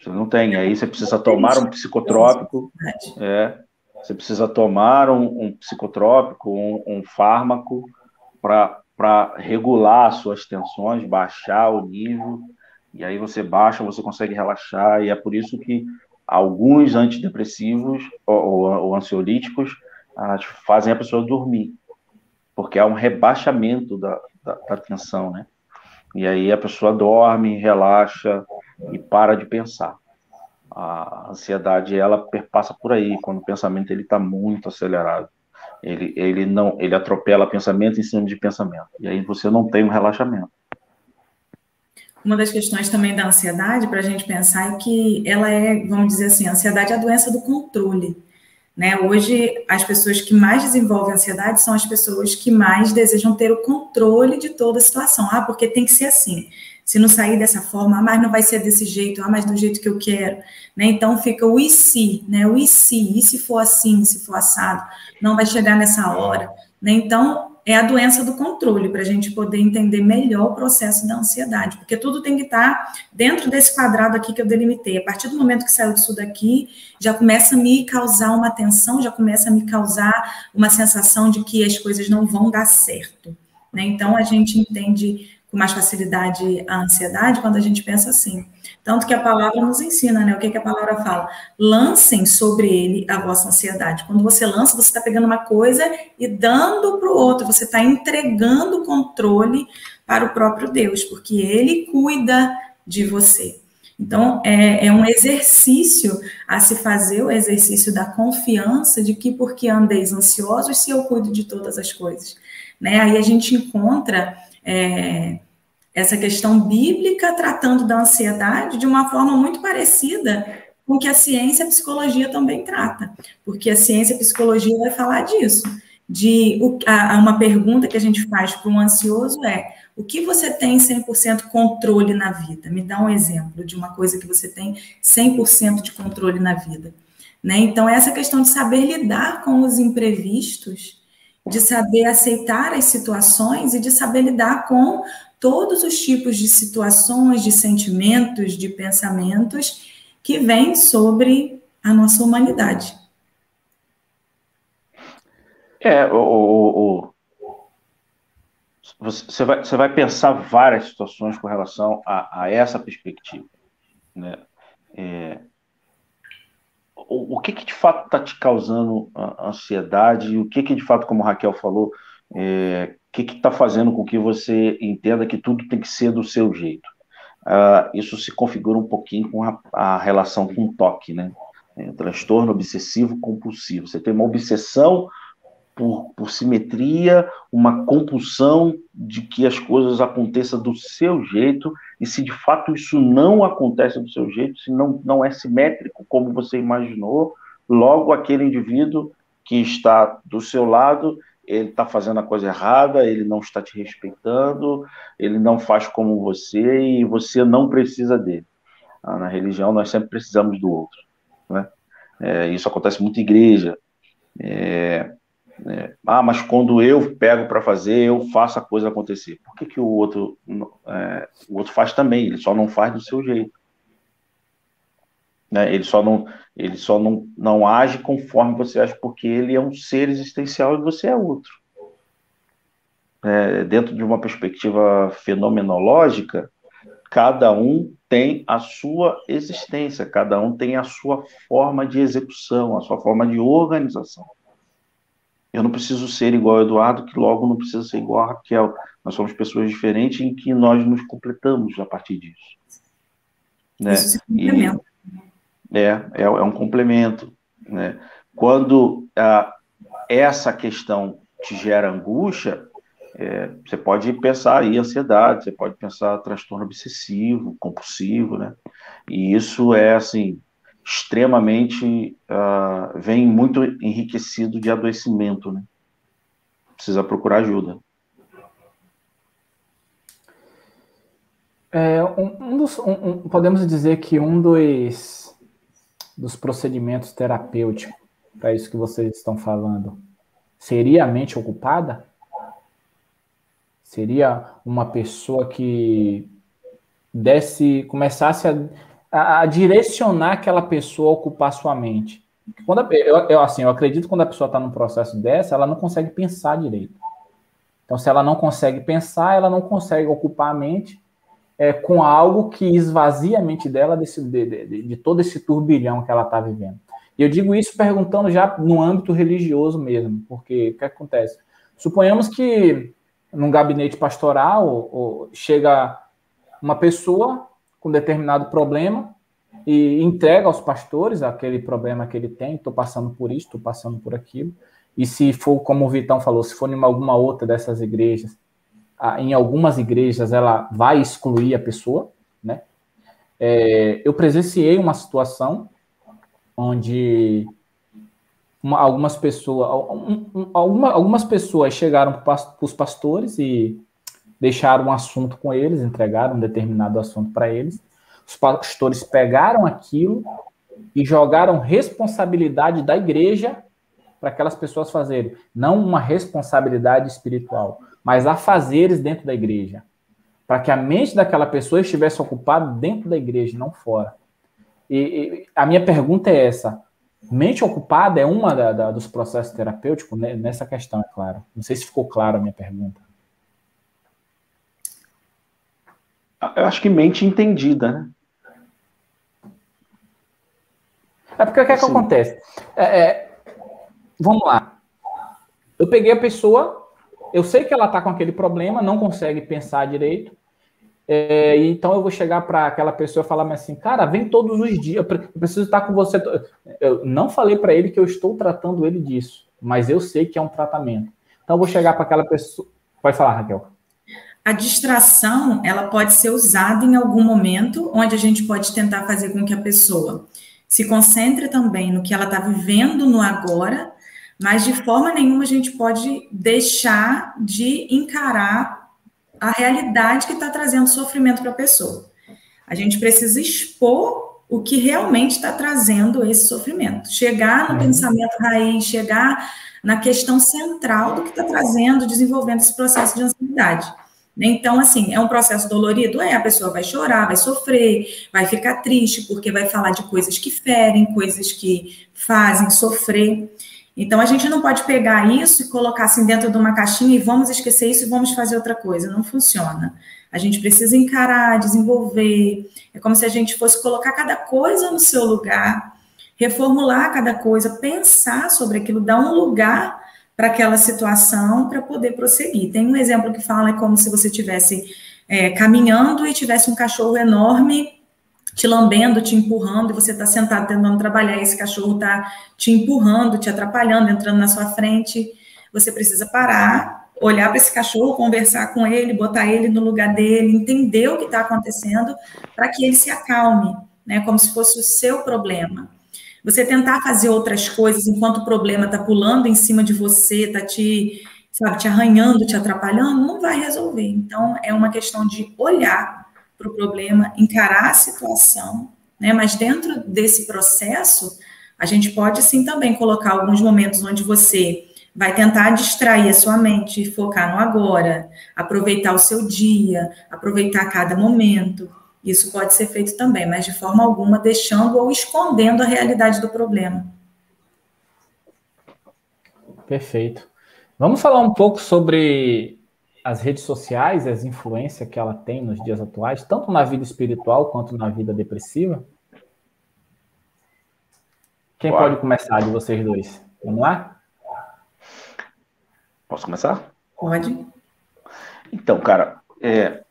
Você não tem, aí você precisa tomar um psicotrópico, é, você precisa tomar um, um psicotrópico, um, um fármaco para regular as suas tensões, baixar o nível, e aí você baixa, você consegue relaxar, e é por isso que alguns antidepressivos ou, ou, ou ansiolíticos ah, fazem a pessoa dormir, porque há um rebaixamento da, da, da tensão, né? E aí a pessoa dorme, relaxa e para de pensar a ansiedade ela perpassa por aí quando o pensamento ele está muito acelerado ele, ele não ele atropela pensamento em cima de pensamento e aí você não tem um relaxamento uma das questões também da ansiedade para a gente pensar é que ela é vamos dizer assim a ansiedade é a doença do controle né? Hoje, as pessoas que mais desenvolvem ansiedade são as pessoas que mais desejam ter o controle de toda a situação. Ah, porque tem que ser assim. Se não sair dessa forma, ah, mas não vai ser desse jeito, ah, mas do jeito que eu quero. Né? Então fica o e se, né? O e se, e se for assim, se for assado, não vai chegar nessa hora. Né? Então, é a doença do controle, para a gente poder entender melhor o processo da ansiedade, porque tudo tem que estar dentro desse quadrado aqui que eu delimitei. A partir do momento que saiu disso daqui, já começa a me causar uma tensão, já começa a me causar uma sensação de que as coisas não vão dar certo. Né? Então, a gente entende com mais facilidade a ansiedade quando a gente pensa assim. Tanto que a palavra nos ensina, né? O que, que a palavra fala? Lancem sobre ele a vossa ansiedade. Quando você lança, você está pegando uma coisa e dando para o outro, você está entregando o controle para o próprio Deus, porque ele cuida de você. Então, é, é, um exercício a se fazer, o exercício da confiança de que, porque andeis ansiosos, se eu cuido de todas as coisas. Né? Aí a gente encontra é, essa questão bíblica tratando da ansiedade de uma forma muito parecida com que a ciência e a psicologia também trata, porque a ciência e a psicologia vai falar disso, de a, uma pergunta que a gente faz para um ansioso é o que você tem 100% controle na vida? Me dá um exemplo de uma coisa que você tem 100% de controle na vida. Né? Então, essa questão de saber lidar com os imprevistos, de saber aceitar as situações e de saber lidar com todos os tipos de situações, de sentimentos, de pensamentos que vêm sobre a nossa humanidade. É, o, o, você vai, você vai pensar várias situações com relação a, a essa perspectiva. Né? É, o, que, que de fato está te causando ansiedade e o que, que de fato, como Raquel falou, é, o que está fazendo com que você entenda que tudo tem que ser do seu jeito? Uh, isso se configura um pouquinho com a, a relação com o toque, né? É, transtorno obsessivo compulsivo. Você tem uma obsessão por, por simetria, uma compulsão de que as coisas aconteçam do seu jeito, e se de fato isso não acontece do seu jeito, se não, não é simétrico como você imaginou, logo aquele indivíduo que está do seu lado, ele está fazendo a coisa errada, ele não está te respeitando, ele não faz como você e você não precisa dele. Ah, na religião, nós sempre precisamos do outro. Né? É, isso acontece muito em igreja. É, é, ah, mas quando eu pego para fazer, eu faço a coisa acontecer. Por que, que o outro é, o outro faz também? Ele só não faz do seu jeito. Né? Ele só não ele só não, não age conforme você age, porque ele é um ser existencial e você é outro. É, dentro de uma perspectiva fenomenológica, cada um tem a sua existência, cada um tem a sua forma de execução, a sua forma de organização. Eu não preciso ser igual ao Eduardo, que logo não precisa ser igual a Raquel. Nós somos pessoas diferentes em que nós nos completamos a partir disso. Né? Isso e, é, é, é um complemento. Né? Quando ah, essa questão te gera angústia, é, você pode pensar em ansiedade, você pode pensar transtorno obsessivo, compulsivo, né? E isso é assim extremamente uh, vem muito enriquecido de adoecimento, né? Precisa procurar ajuda. É, um, um dos, um, podemos dizer que um dos, dos procedimentos terapêuticos para isso que vocês estão falando seria a mente ocupada? Seria uma pessoa que desse, começasse a a, a direcionar aquela pessoa a ocupar sua mente. Quando a, eu, eu, assim, eu acredito que quando a pessoa está num processo dessa, ela não consegue pensar direito. Então, se ela não consegue pensar, ela não consegue ocupar a mente é, com algo que esvazia a mente dela desse, de, de, de todo esse turbilhão que ela está vivendo. E eu digo isso perguntando já no âmbito religioso mesmo, porque o que acontece? Suponhamos que num gabinete pastoral ou, chega uma pessoa com determinado problema e entrega aos pastores aquele problema que ele tem, estou passando por isso, estou passando por aquilo. E se for, como o Vitão falou, se for em alguma outra dessas igrejas, em algumas igrejas ela vai excluir a pessoa, né? É, eu presenciei uma situação onde uma, algumas pessoas, um, um, alguma, algumas pessoas chegaram para os pastores e deixaram um assunto com eles, entregaram um determinado assunto para eles. Os pastores pegaram aquilo e jogaram responsabilidade da igreja para aquelas pessoas fazerem. Não uma responsabilidade espiritual, mas a fazeres dentro da igreja. Para que a mente daquela pessoa estivesse ocupada dentro da igreja, não fora. E, e a minha pergunta é essa: mente ocupada é uma da, da, dos processos terapêuticos né, nessa questão, é claro. Não sei se ficou claro a minha pergunta. Eu acho que mente entendida, né? É porque o que, é que acontece? É, é, vamos lá. Eu peguei a pessoa, eu sei que ela está com aquele problema, não consegue pensar direito. É, então eu vou chegar para aquela pessoa e falar assim, cara, vem todos os dias, eu preciso estar com você. Eu não falei para ele que eu estou tratando ele disso, mas eu sei que é um tratamento. Então eu vou chegar para aquela pessoa. Pode falar, Raquel a distração ela pode ser usada em algum momento, onde a gente pode tentar fazer com que a pessoa se concentre também no que ela está vivendo no agora, mas de forma nenhuma a gente pode deixar de encarar a realidade que está trazendo sofrimento para a pessoa. A gente precisa expor o que realmente está trazendo esse sofrimento. Chegar no uhum. pensamento raiz, chegar na questão central do que está trazendo, desenvolvendo esse processo de ansiedade. Então, assim, é um processo dolorido? É, a pessoa vai chorar, vai sofrer, vai ficar triste, porque vai falar de coisas que ferem, coisas que fazem sofrer. Então, a gente não pode pegar isso e colocar assim dentro de uma caixinha e vamos esquecer isso e vamos fazer outra coisa. Não funciona. A gente precisa encarar, desenvolver. É como se a gente fosse colocar cada coisa no seu lugar, reformular cada coisa, pensar sobre aquilo, dar um lugar para aquela situação para poder prosseguir. Tem um exemplo que fala é como se você estivesse é, caminhando e tivesse um cachorro enorme te lambendo, te empurrando, e você está sentado tentando trabalhar, e esse cachorro está te empurrando, te atrapalhando, entrando na sua frente. Você precisa parar, olhar para esse cachorro, conversar com ele, botar ele no lugar dele, entender o que está acontecendo, para que ele se acalme, né? Como se fosse o seu problema. Você tentar fazer outras coisas enquanto o problema está pulando em cima de você, está te, sabe, te arranhando, te atrapalhando, não vai resolver. Então, é uma questão de olhar para o problema, encarar a situação, né? Mas dentro desse processo, a gente pode sim também colocar alguns momentos onde você vai tentar distrair a sua mente, focar no agora, aproveitar o seu dia, aproveitar cada momento. Isso pode ser feito também, mas de forma alguma deixando ou escondendo a realidade do problema. Perfeito. Vamos falar um pouco sobre as redes sociais, as influências que ela tem nos dias atuais, tanto na vida espiritual quanto na vida depressiva? Quem pode começar de vocês dois? Vamos lá? Posso começar? Pode. Então, cara, é,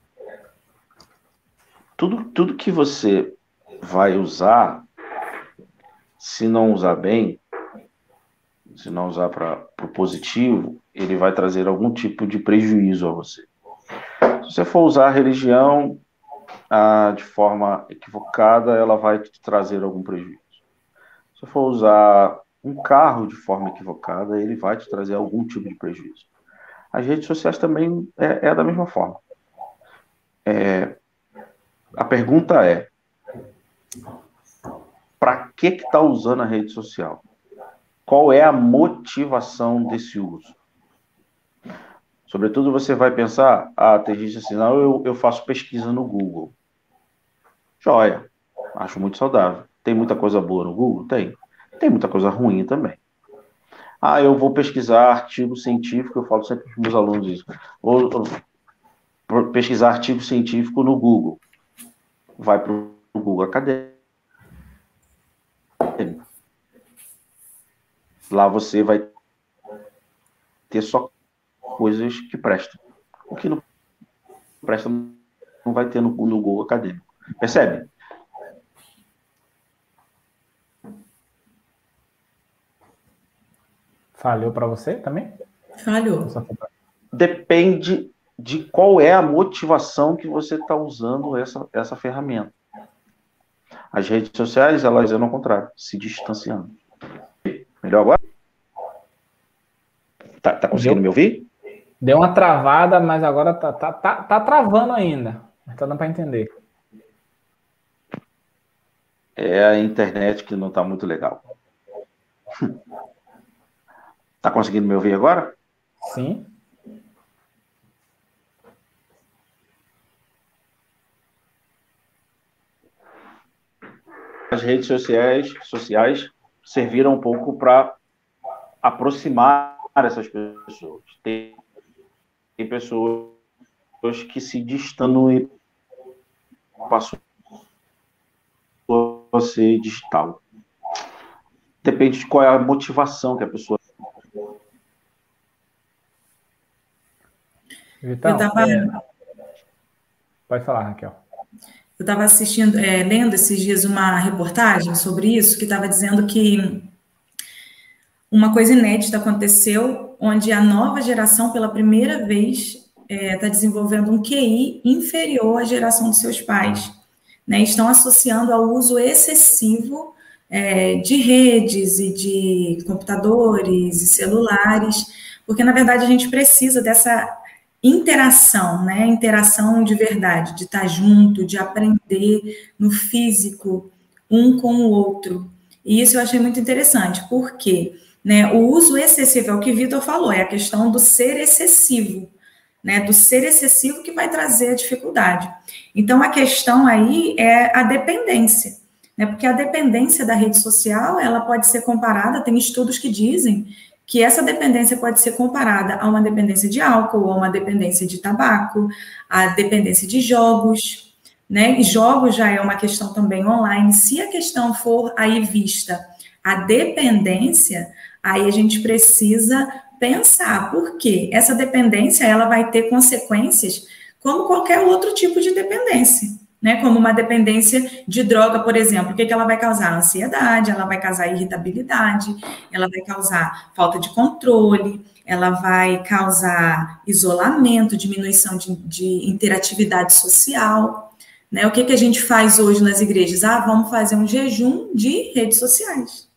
tudo, tudo que você vai usar, se não usar bem, se não usar para o positivo, ele vai trazer algum tipo de prejuízo a você. Se você for usar a religião ah, de forma equivocada, ela vai te trazer algum prejuízo. Se você for usar um carro de forma equivocada, ele vai te trazer algum tipo de prejuízo. As redes sociais também é, é da mesma forma. É, a pergunta é: para que está usando a rede social? Qual é a motivação desse uso? Sobretudo você vai pensar, ah, tem gente assim, não, eu, eu faço pesquisa no Google. Joia, acho muito saudável. Tem muita coisa boa no Google? Tem tem muita coisa ruim também. Ah, eu vou pesquisar artigo científico, eu falo sempre para os meus alunos isso. Vou, vou pesquisar artigo científico no Google. Vai para o Google Acadêmico. Lá você vai ter só coisas que prestam. O que não presta não vai ter no, no Google Acadêmico. Percebe? Falhou para você também? Falhou. Depende de qual é a motivação que você está usando essa, essa ferramenta. As redes sociais, elas eram o contrário, se distanciando. Melhor agora? Tá, tá conseguindo Deu, me ouvir? Deu uma travada, mas agora tá, tá, tá, tá travando ainda. Mas tá dando para entender. É a internet que não está muito legal. Tá conseguindo me ouvir agora? Sim. As redes sociais, sociais serviram um pouco para aproximar essas pessoas. Tem, tem pessoas que se distanciam e passou a ser digital. Depende de qual é a motivação que a pessoa Vitão, tava... é... Pode falar, Raquel. Eu estava assistindo, é, lendo esses dias uma reportagem sobre isso, que estava dizendo que uma coisa inédita aconteceu, onde a nova geração, pela primeira vez, está é, tá desenvolvendo um QI inferior à geração dos seus pais. Né? Estão associando ao uso excessivo é, de redes e de computadores e celulares, porque na verdade a gente precisa dessa interação, né? Interação de verdade, de estar junto, de aprender no físico um com o outro. E isso eu achei muito interessante, porque né, o uso excessivo é o que o Vitor falou, é a questão do ser excessivo, né? Do ser excessivo que vai trazer a dificuldade. Então a questão aí é a dependência né? Porque a dependência da rede social, ela pode ser comparada, tem estudos que dizem que essa dependência pode ser comparada a uma dependência de álcool, a uma dependência de tabaco, a dependência de jogos, né? E jogos já é uma questão também online. Se a questão for aí vista a dependência, aí a gente precisa pensar, porque essa dependência ela vai ter consequências como qualquer outro tipo de dependência né? Como uma dependência de droga, por exemplo. O que, que ela vai causar? Ansiedade, ela vai causar irritabilidade, ela vai causar falta de controle, ela vai causar isolamento, diminuição de, de interatividade social. Né? O que, que a gente faz hoje nas igrejas? Ah, vamos fazer um jejum de redes sociais.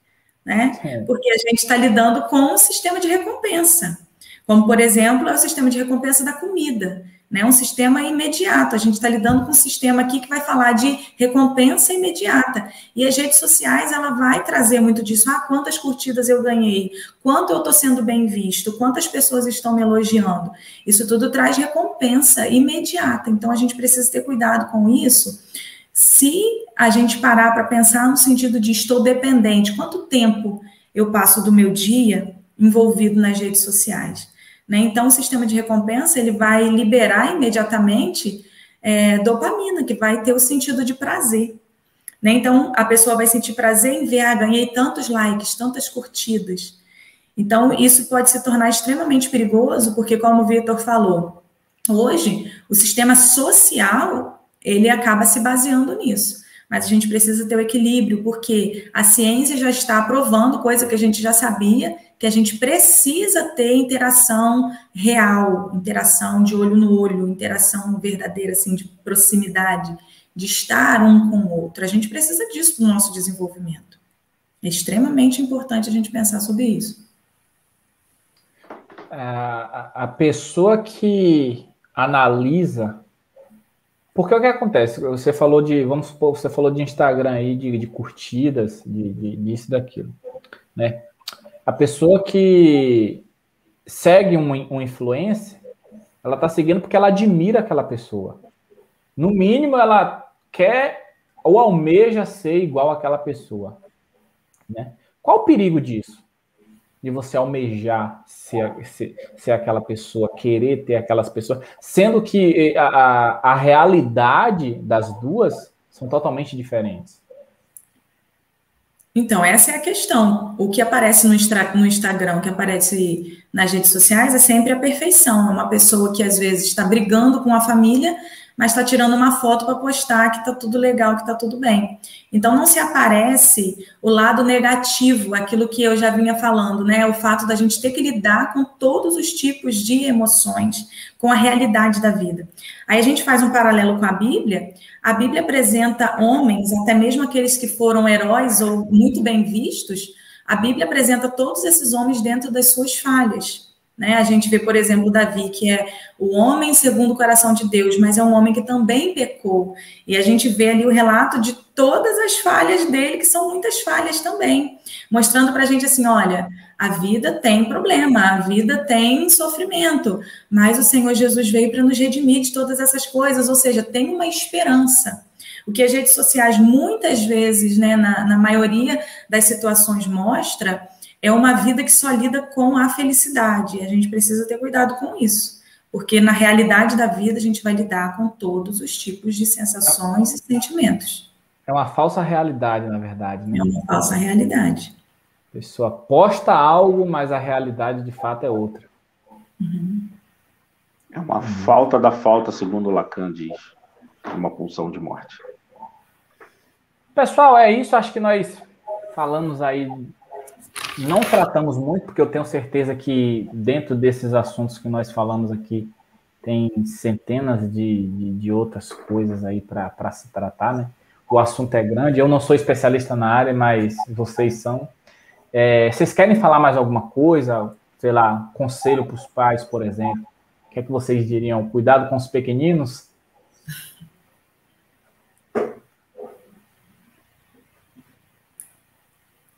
Né? É. Porque a gente está lidando com um sistema de recompensa. Como, por exemplo, é o sistema de recompensa da comida né? Um sistema imediato. A gente está lidando com um sistema aqui que vai falar de recompensa imediata. E as redes sociais, ela vai trazer muito disso. Ah, quantas curtidas eu ganhei? Quanto eu estou sendo bem visto? Quantas pessoas estão me elogiando? Isso tudo traz recompensa imediata. Então, a gente precisa ter cuidado com isso. Se a gente parar para pensar no sentido de estou dependente, quanto tempo eu passo do meu dia envolvido nas redes sociais? Né? Então, o sistema de recompensa ele vai liberar imediatamente é, dopamina, que vai ter o sentido de prazer. Né? Então, a pessoa vai sentir prazer em ver, ah, ganhei tantos likes, tantas curtidas. Então, isso pode se tornar extremamente perigoso, porque, como o Vitor falou, hoje o sistema social ele acaba se baseando nisso. Mas a gente precisa ter o equilíbrio, porque a ciência já está provando coisa que a gente já sabia, que a gente precisa ter interação real, interação de olho no olho, interação verdadeira, assim, de proximidade, de estar um com o outro. A gente precisa disso para o nosso desenvolvimento. É extremamente importante a gente pensar sobre isso. A, a pessoa que analisa porque o que acontece? Você falou de, vamos supor, você falou de Instagram aí, de, de curtidas, de, de, disso daquilo, né? A pessoa que segue um, um influencer, ela tá seguindo porque ela admira aquela pessoa. No mínimo, ela quer ou almeja ser igual àquela pessoa, né? Qual o perigo disso? de você almejar ser, ser, ser, aquela pessoa, querer ter aquelas pessoas, sendo que eh, a, a, a realidade das duas são totalmente diferentes. Então, essa é a questão. O que aparece no, no Instagram, o que aparece nas redes sociais, é sempre a perfeição. É uma pessoa que às vezes está brigando com a família, mas está tirando uma foto para postar que está tudo legal, que está tudo bem. Então não se aparece o lado negativo, aquilo que eu já vinha falando, né? O fato da gente ter que lidar com todos os tipos de emoções, com a realidade da vida. Aí a gente faz um paralelo com a Bíblia. A Bíblia apresenta homens, até mesmo aqueles que foram heróis ou muito bem vistos, a Bíblia apresenta todos esses homens dentro das suas falhas. Né? A gente vê, por exemplo, Davi, que é o homem segundo o coração de Deus, mas é um homem que também pecou. E a gente vê ali o relato de todas as falhas dele, que são muitas falhas também, mostrando para a gente assim: olha, a vida tem problema, a vida tem sofrimento, mas o Senhor Jesus veio para nos redimir de todas essas coisas, ou seja, tem uma esperança. O que as redes sociais muitas vezes, né, na, na maioria das situações mostra é uma vida que só lida com a felicidade. E a gente precisa ter cuidado com isso, porque na realidade da vida a gente vai lidar com todos os tipos de sensações e sentimentos. É uma falsa realidade, na verdade. Né? É uma falsa realidade. A pessoa posta algo, mas a realidade de fato é outra. Uhum. É uma falta da falta, segundo Lacan diz. Uma pulsão de morte. Pessoal, é isso. Acho que nós falamos aí não tratamos muito, porque eu tenho certeza que dentro desses assuntos que nós falamos aqui, tem centenas de, de, de outras coisas aí para se tratar, né? o assunto é grande. Eu não sou especialista na área, mas vocês são. É, vocês querem falar mais alguma coisa? Sei lá, conselho para os pais, por exemplo. O que é que vocês diriam? Cuidado com os pequeninos?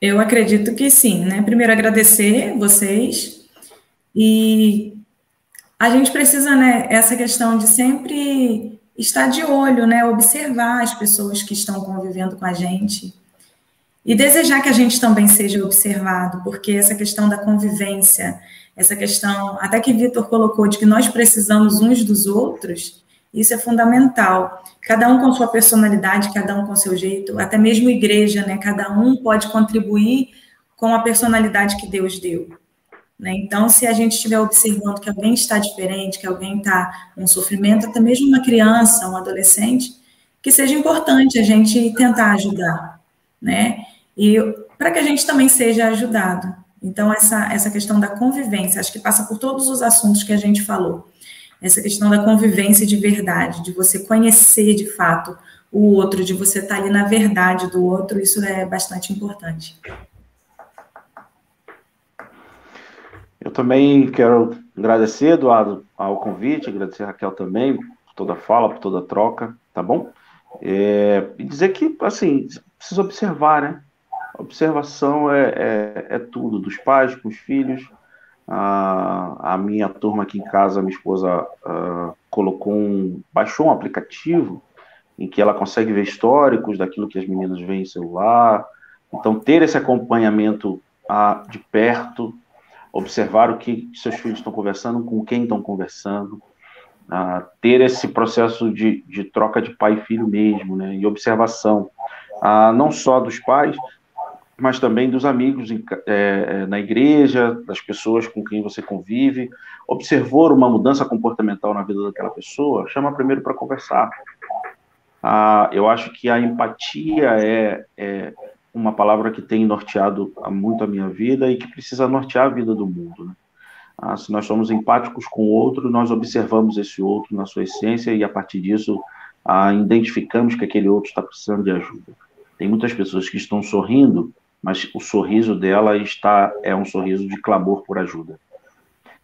Eu acredito que sim, né? Primeiro agradecer vocês. E a gente precisa, né, essa questão de sempre estar de olho, né, observar as pessoas que estão convivendo com a gente. E desejar que a gente também seja observado, porque essa questão da convivência, essa questão, até que Vitor colocou, de que nós precisamos uns dos outros, isso é fundamental. Cada um com sua personalidade, cada um com seu jeito, até mesmo igreja, né? Cada um pode contribuir com a personalidade que Deus deu. Né? Então, se a gente estiver observando que alguém está diferente, que alguém está um sofrimento, até mesmo uma criança, um adolescente, que seja importante a gente tentar ajudar, né? E para que a gente também seja ajudado. Então, essa, essa questão da convivência, acho que passa por todos os assuntos que a gente falou. Essa questão da convivência de verdade, de você conhecer de fato o outro, de você estar ali na verdade do outro, isso é bastante importante. Eu também quero agradecer, Eduardo, ao convite, agradecer a Raquel também, por toda a fala, por toda a troca, tá bom? É, e dizer que, assim, precisa observar, né? Observação é, é, é tudo, dos pais com os filhos. A, a minha turma aqui em casa, minha esposa uh, colocou um, baixou um aplicativo em que ela consegue ver históricos daquilo que as meninas veem em celular. Então, ter esse acompanhamento uh, de perto, observar o que seus filhos estão conversando, com quem estão conversando, uh, ter esse processo de, de troca de pai e filho mesmo, né, e observação, uh, não só dos pais, mas também dos amigos é, é, na igreja, das pessoas com quem você convive. Observou uma mudança comportamental na vida daquela pessoa, chama primeiro para conversar. Ah, eu acho que a empatia é, é, uma palavra que tem norteado muito a minha vida e que precisa nortear a vida do mundo. Né? Ah, se nós somos empáticos com o outro, nós observamos esse outro na sua essência e, a partir disso, ah, identificamos que aquele outro está precisando de ajuda. Tem muitas pessoas que estão sorrindo mas o sorriso dela está é um sorriso de clamor por ajuda.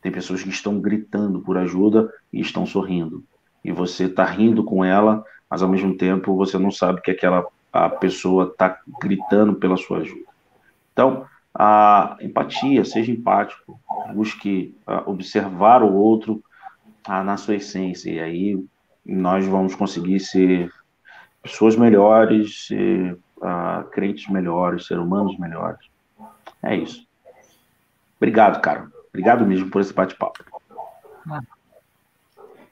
Tem pessoas que estão gritando por ajuda e estão sorrindo. E você está rindo com ela, mas ao mesmo tempo você não sabe que aquela a pessoa está gritando pela sua ajuda. Então, a empatia, seja empático, busque uh, observar o outro uh, na sua essência, e aí nós vamos conseguir ser pessoas melhores, ser uh, crentes melhores, seres humanos melhores. É isso. Obrigado, cara. Obrigado mesmo por esse bate-papo.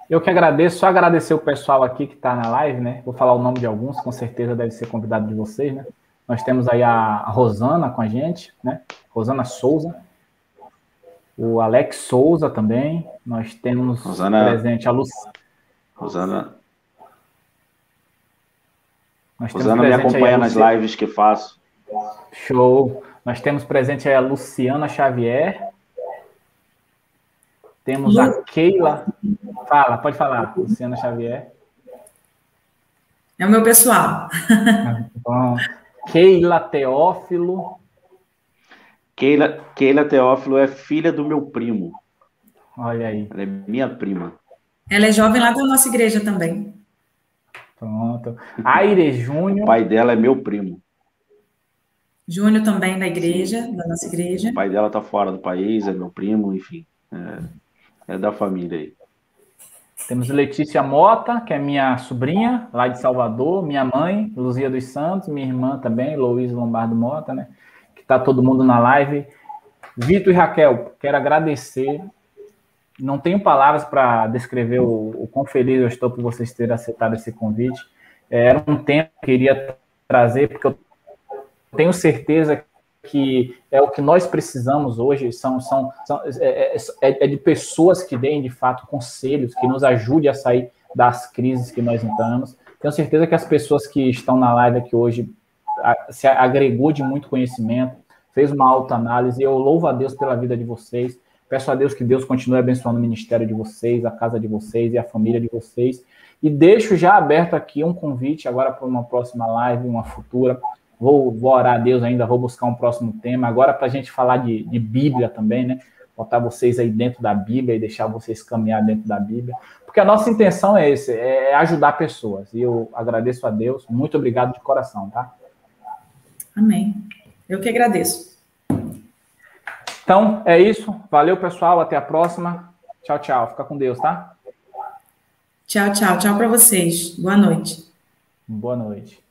Eu que agradeço, só agradecer o pessoal aqui que está na live, né? Vou falar o nome de alguns, com certeza deve ser convidado de vocês, né? Nós temos aí a Rosana com a gente, né? Rosana Souza. O Alex Souza também. Nós temos Rosana, presente a Lu... Rosana, nós Rosana me acompanha nas lives que faço. Show. Nós temos presente a Luciana Xavier. Temos a Keila. Fala, pode falar, Luciana Xavier. É o meu pessoal. Bom. Keila Teófilo. Keila, Keila Teófilo é filha do meu primo. Olha aí. Ela é minha prima. Ela é jovem lá da nossa igreja também. Pronto. Aire Júnior. O pai dela é meu primo. Júnior também da igreja, Sim. da nossa igreja. O pai dela tá fora do país, é meu primo, enfim. É, é da família aí. Temos Letícia Mota, que é minha sobrinha, lá de Salvador, minha mãe, Luzia dos Santos, minha irmã também, Luiz Lombardo Mota, né? Que tá todo mundo na live. Vitor e Raquel, quero agradecer não tenho palavras para descrever o, o quão feliz eu estou por vocês terem aceitado esse convite. É, era um tempo que eu queria trazer, porque eu tenho certeza que é o que nós precisamos hoje, são, são, são é, é, é, é de pessoas que deem, de fato, conselhos, que nos ajudem a sair das crises que nós entramos. Tenho certeza que as pessoas que estão na live aqui hoje se agregou de muito conhecimento, fez uma autoanálise, e eu louvo a Deus pela vida de vocês, Peço a Deus que Deus continue abençoando o ministério de vocês, a casa de vocês e a família de vocês. E deixo já aberto aqui um convite agora para uma próxima live, uma futura. Vou, vou orar a Deus ainda, vou buscar um próximo tema. Agora, para a gente falar de, de Bíblia também, né? Botar vocês aí dentro da Bíblia e deixar vocês caminhar dentro da Bíblia. Porque a nossa intenção é esse, é ajudar pessoas. E eu agradeço a Deus. Muito obrigado de coração, tá? Amém. Eu que agradeço. Então, é isso. Valeu, pessoal. Até a próxima. Tchau, tchau. Fica com Deus, tá? Tchau, tchau. Tchau para vocês. Boa noite. Boa noite.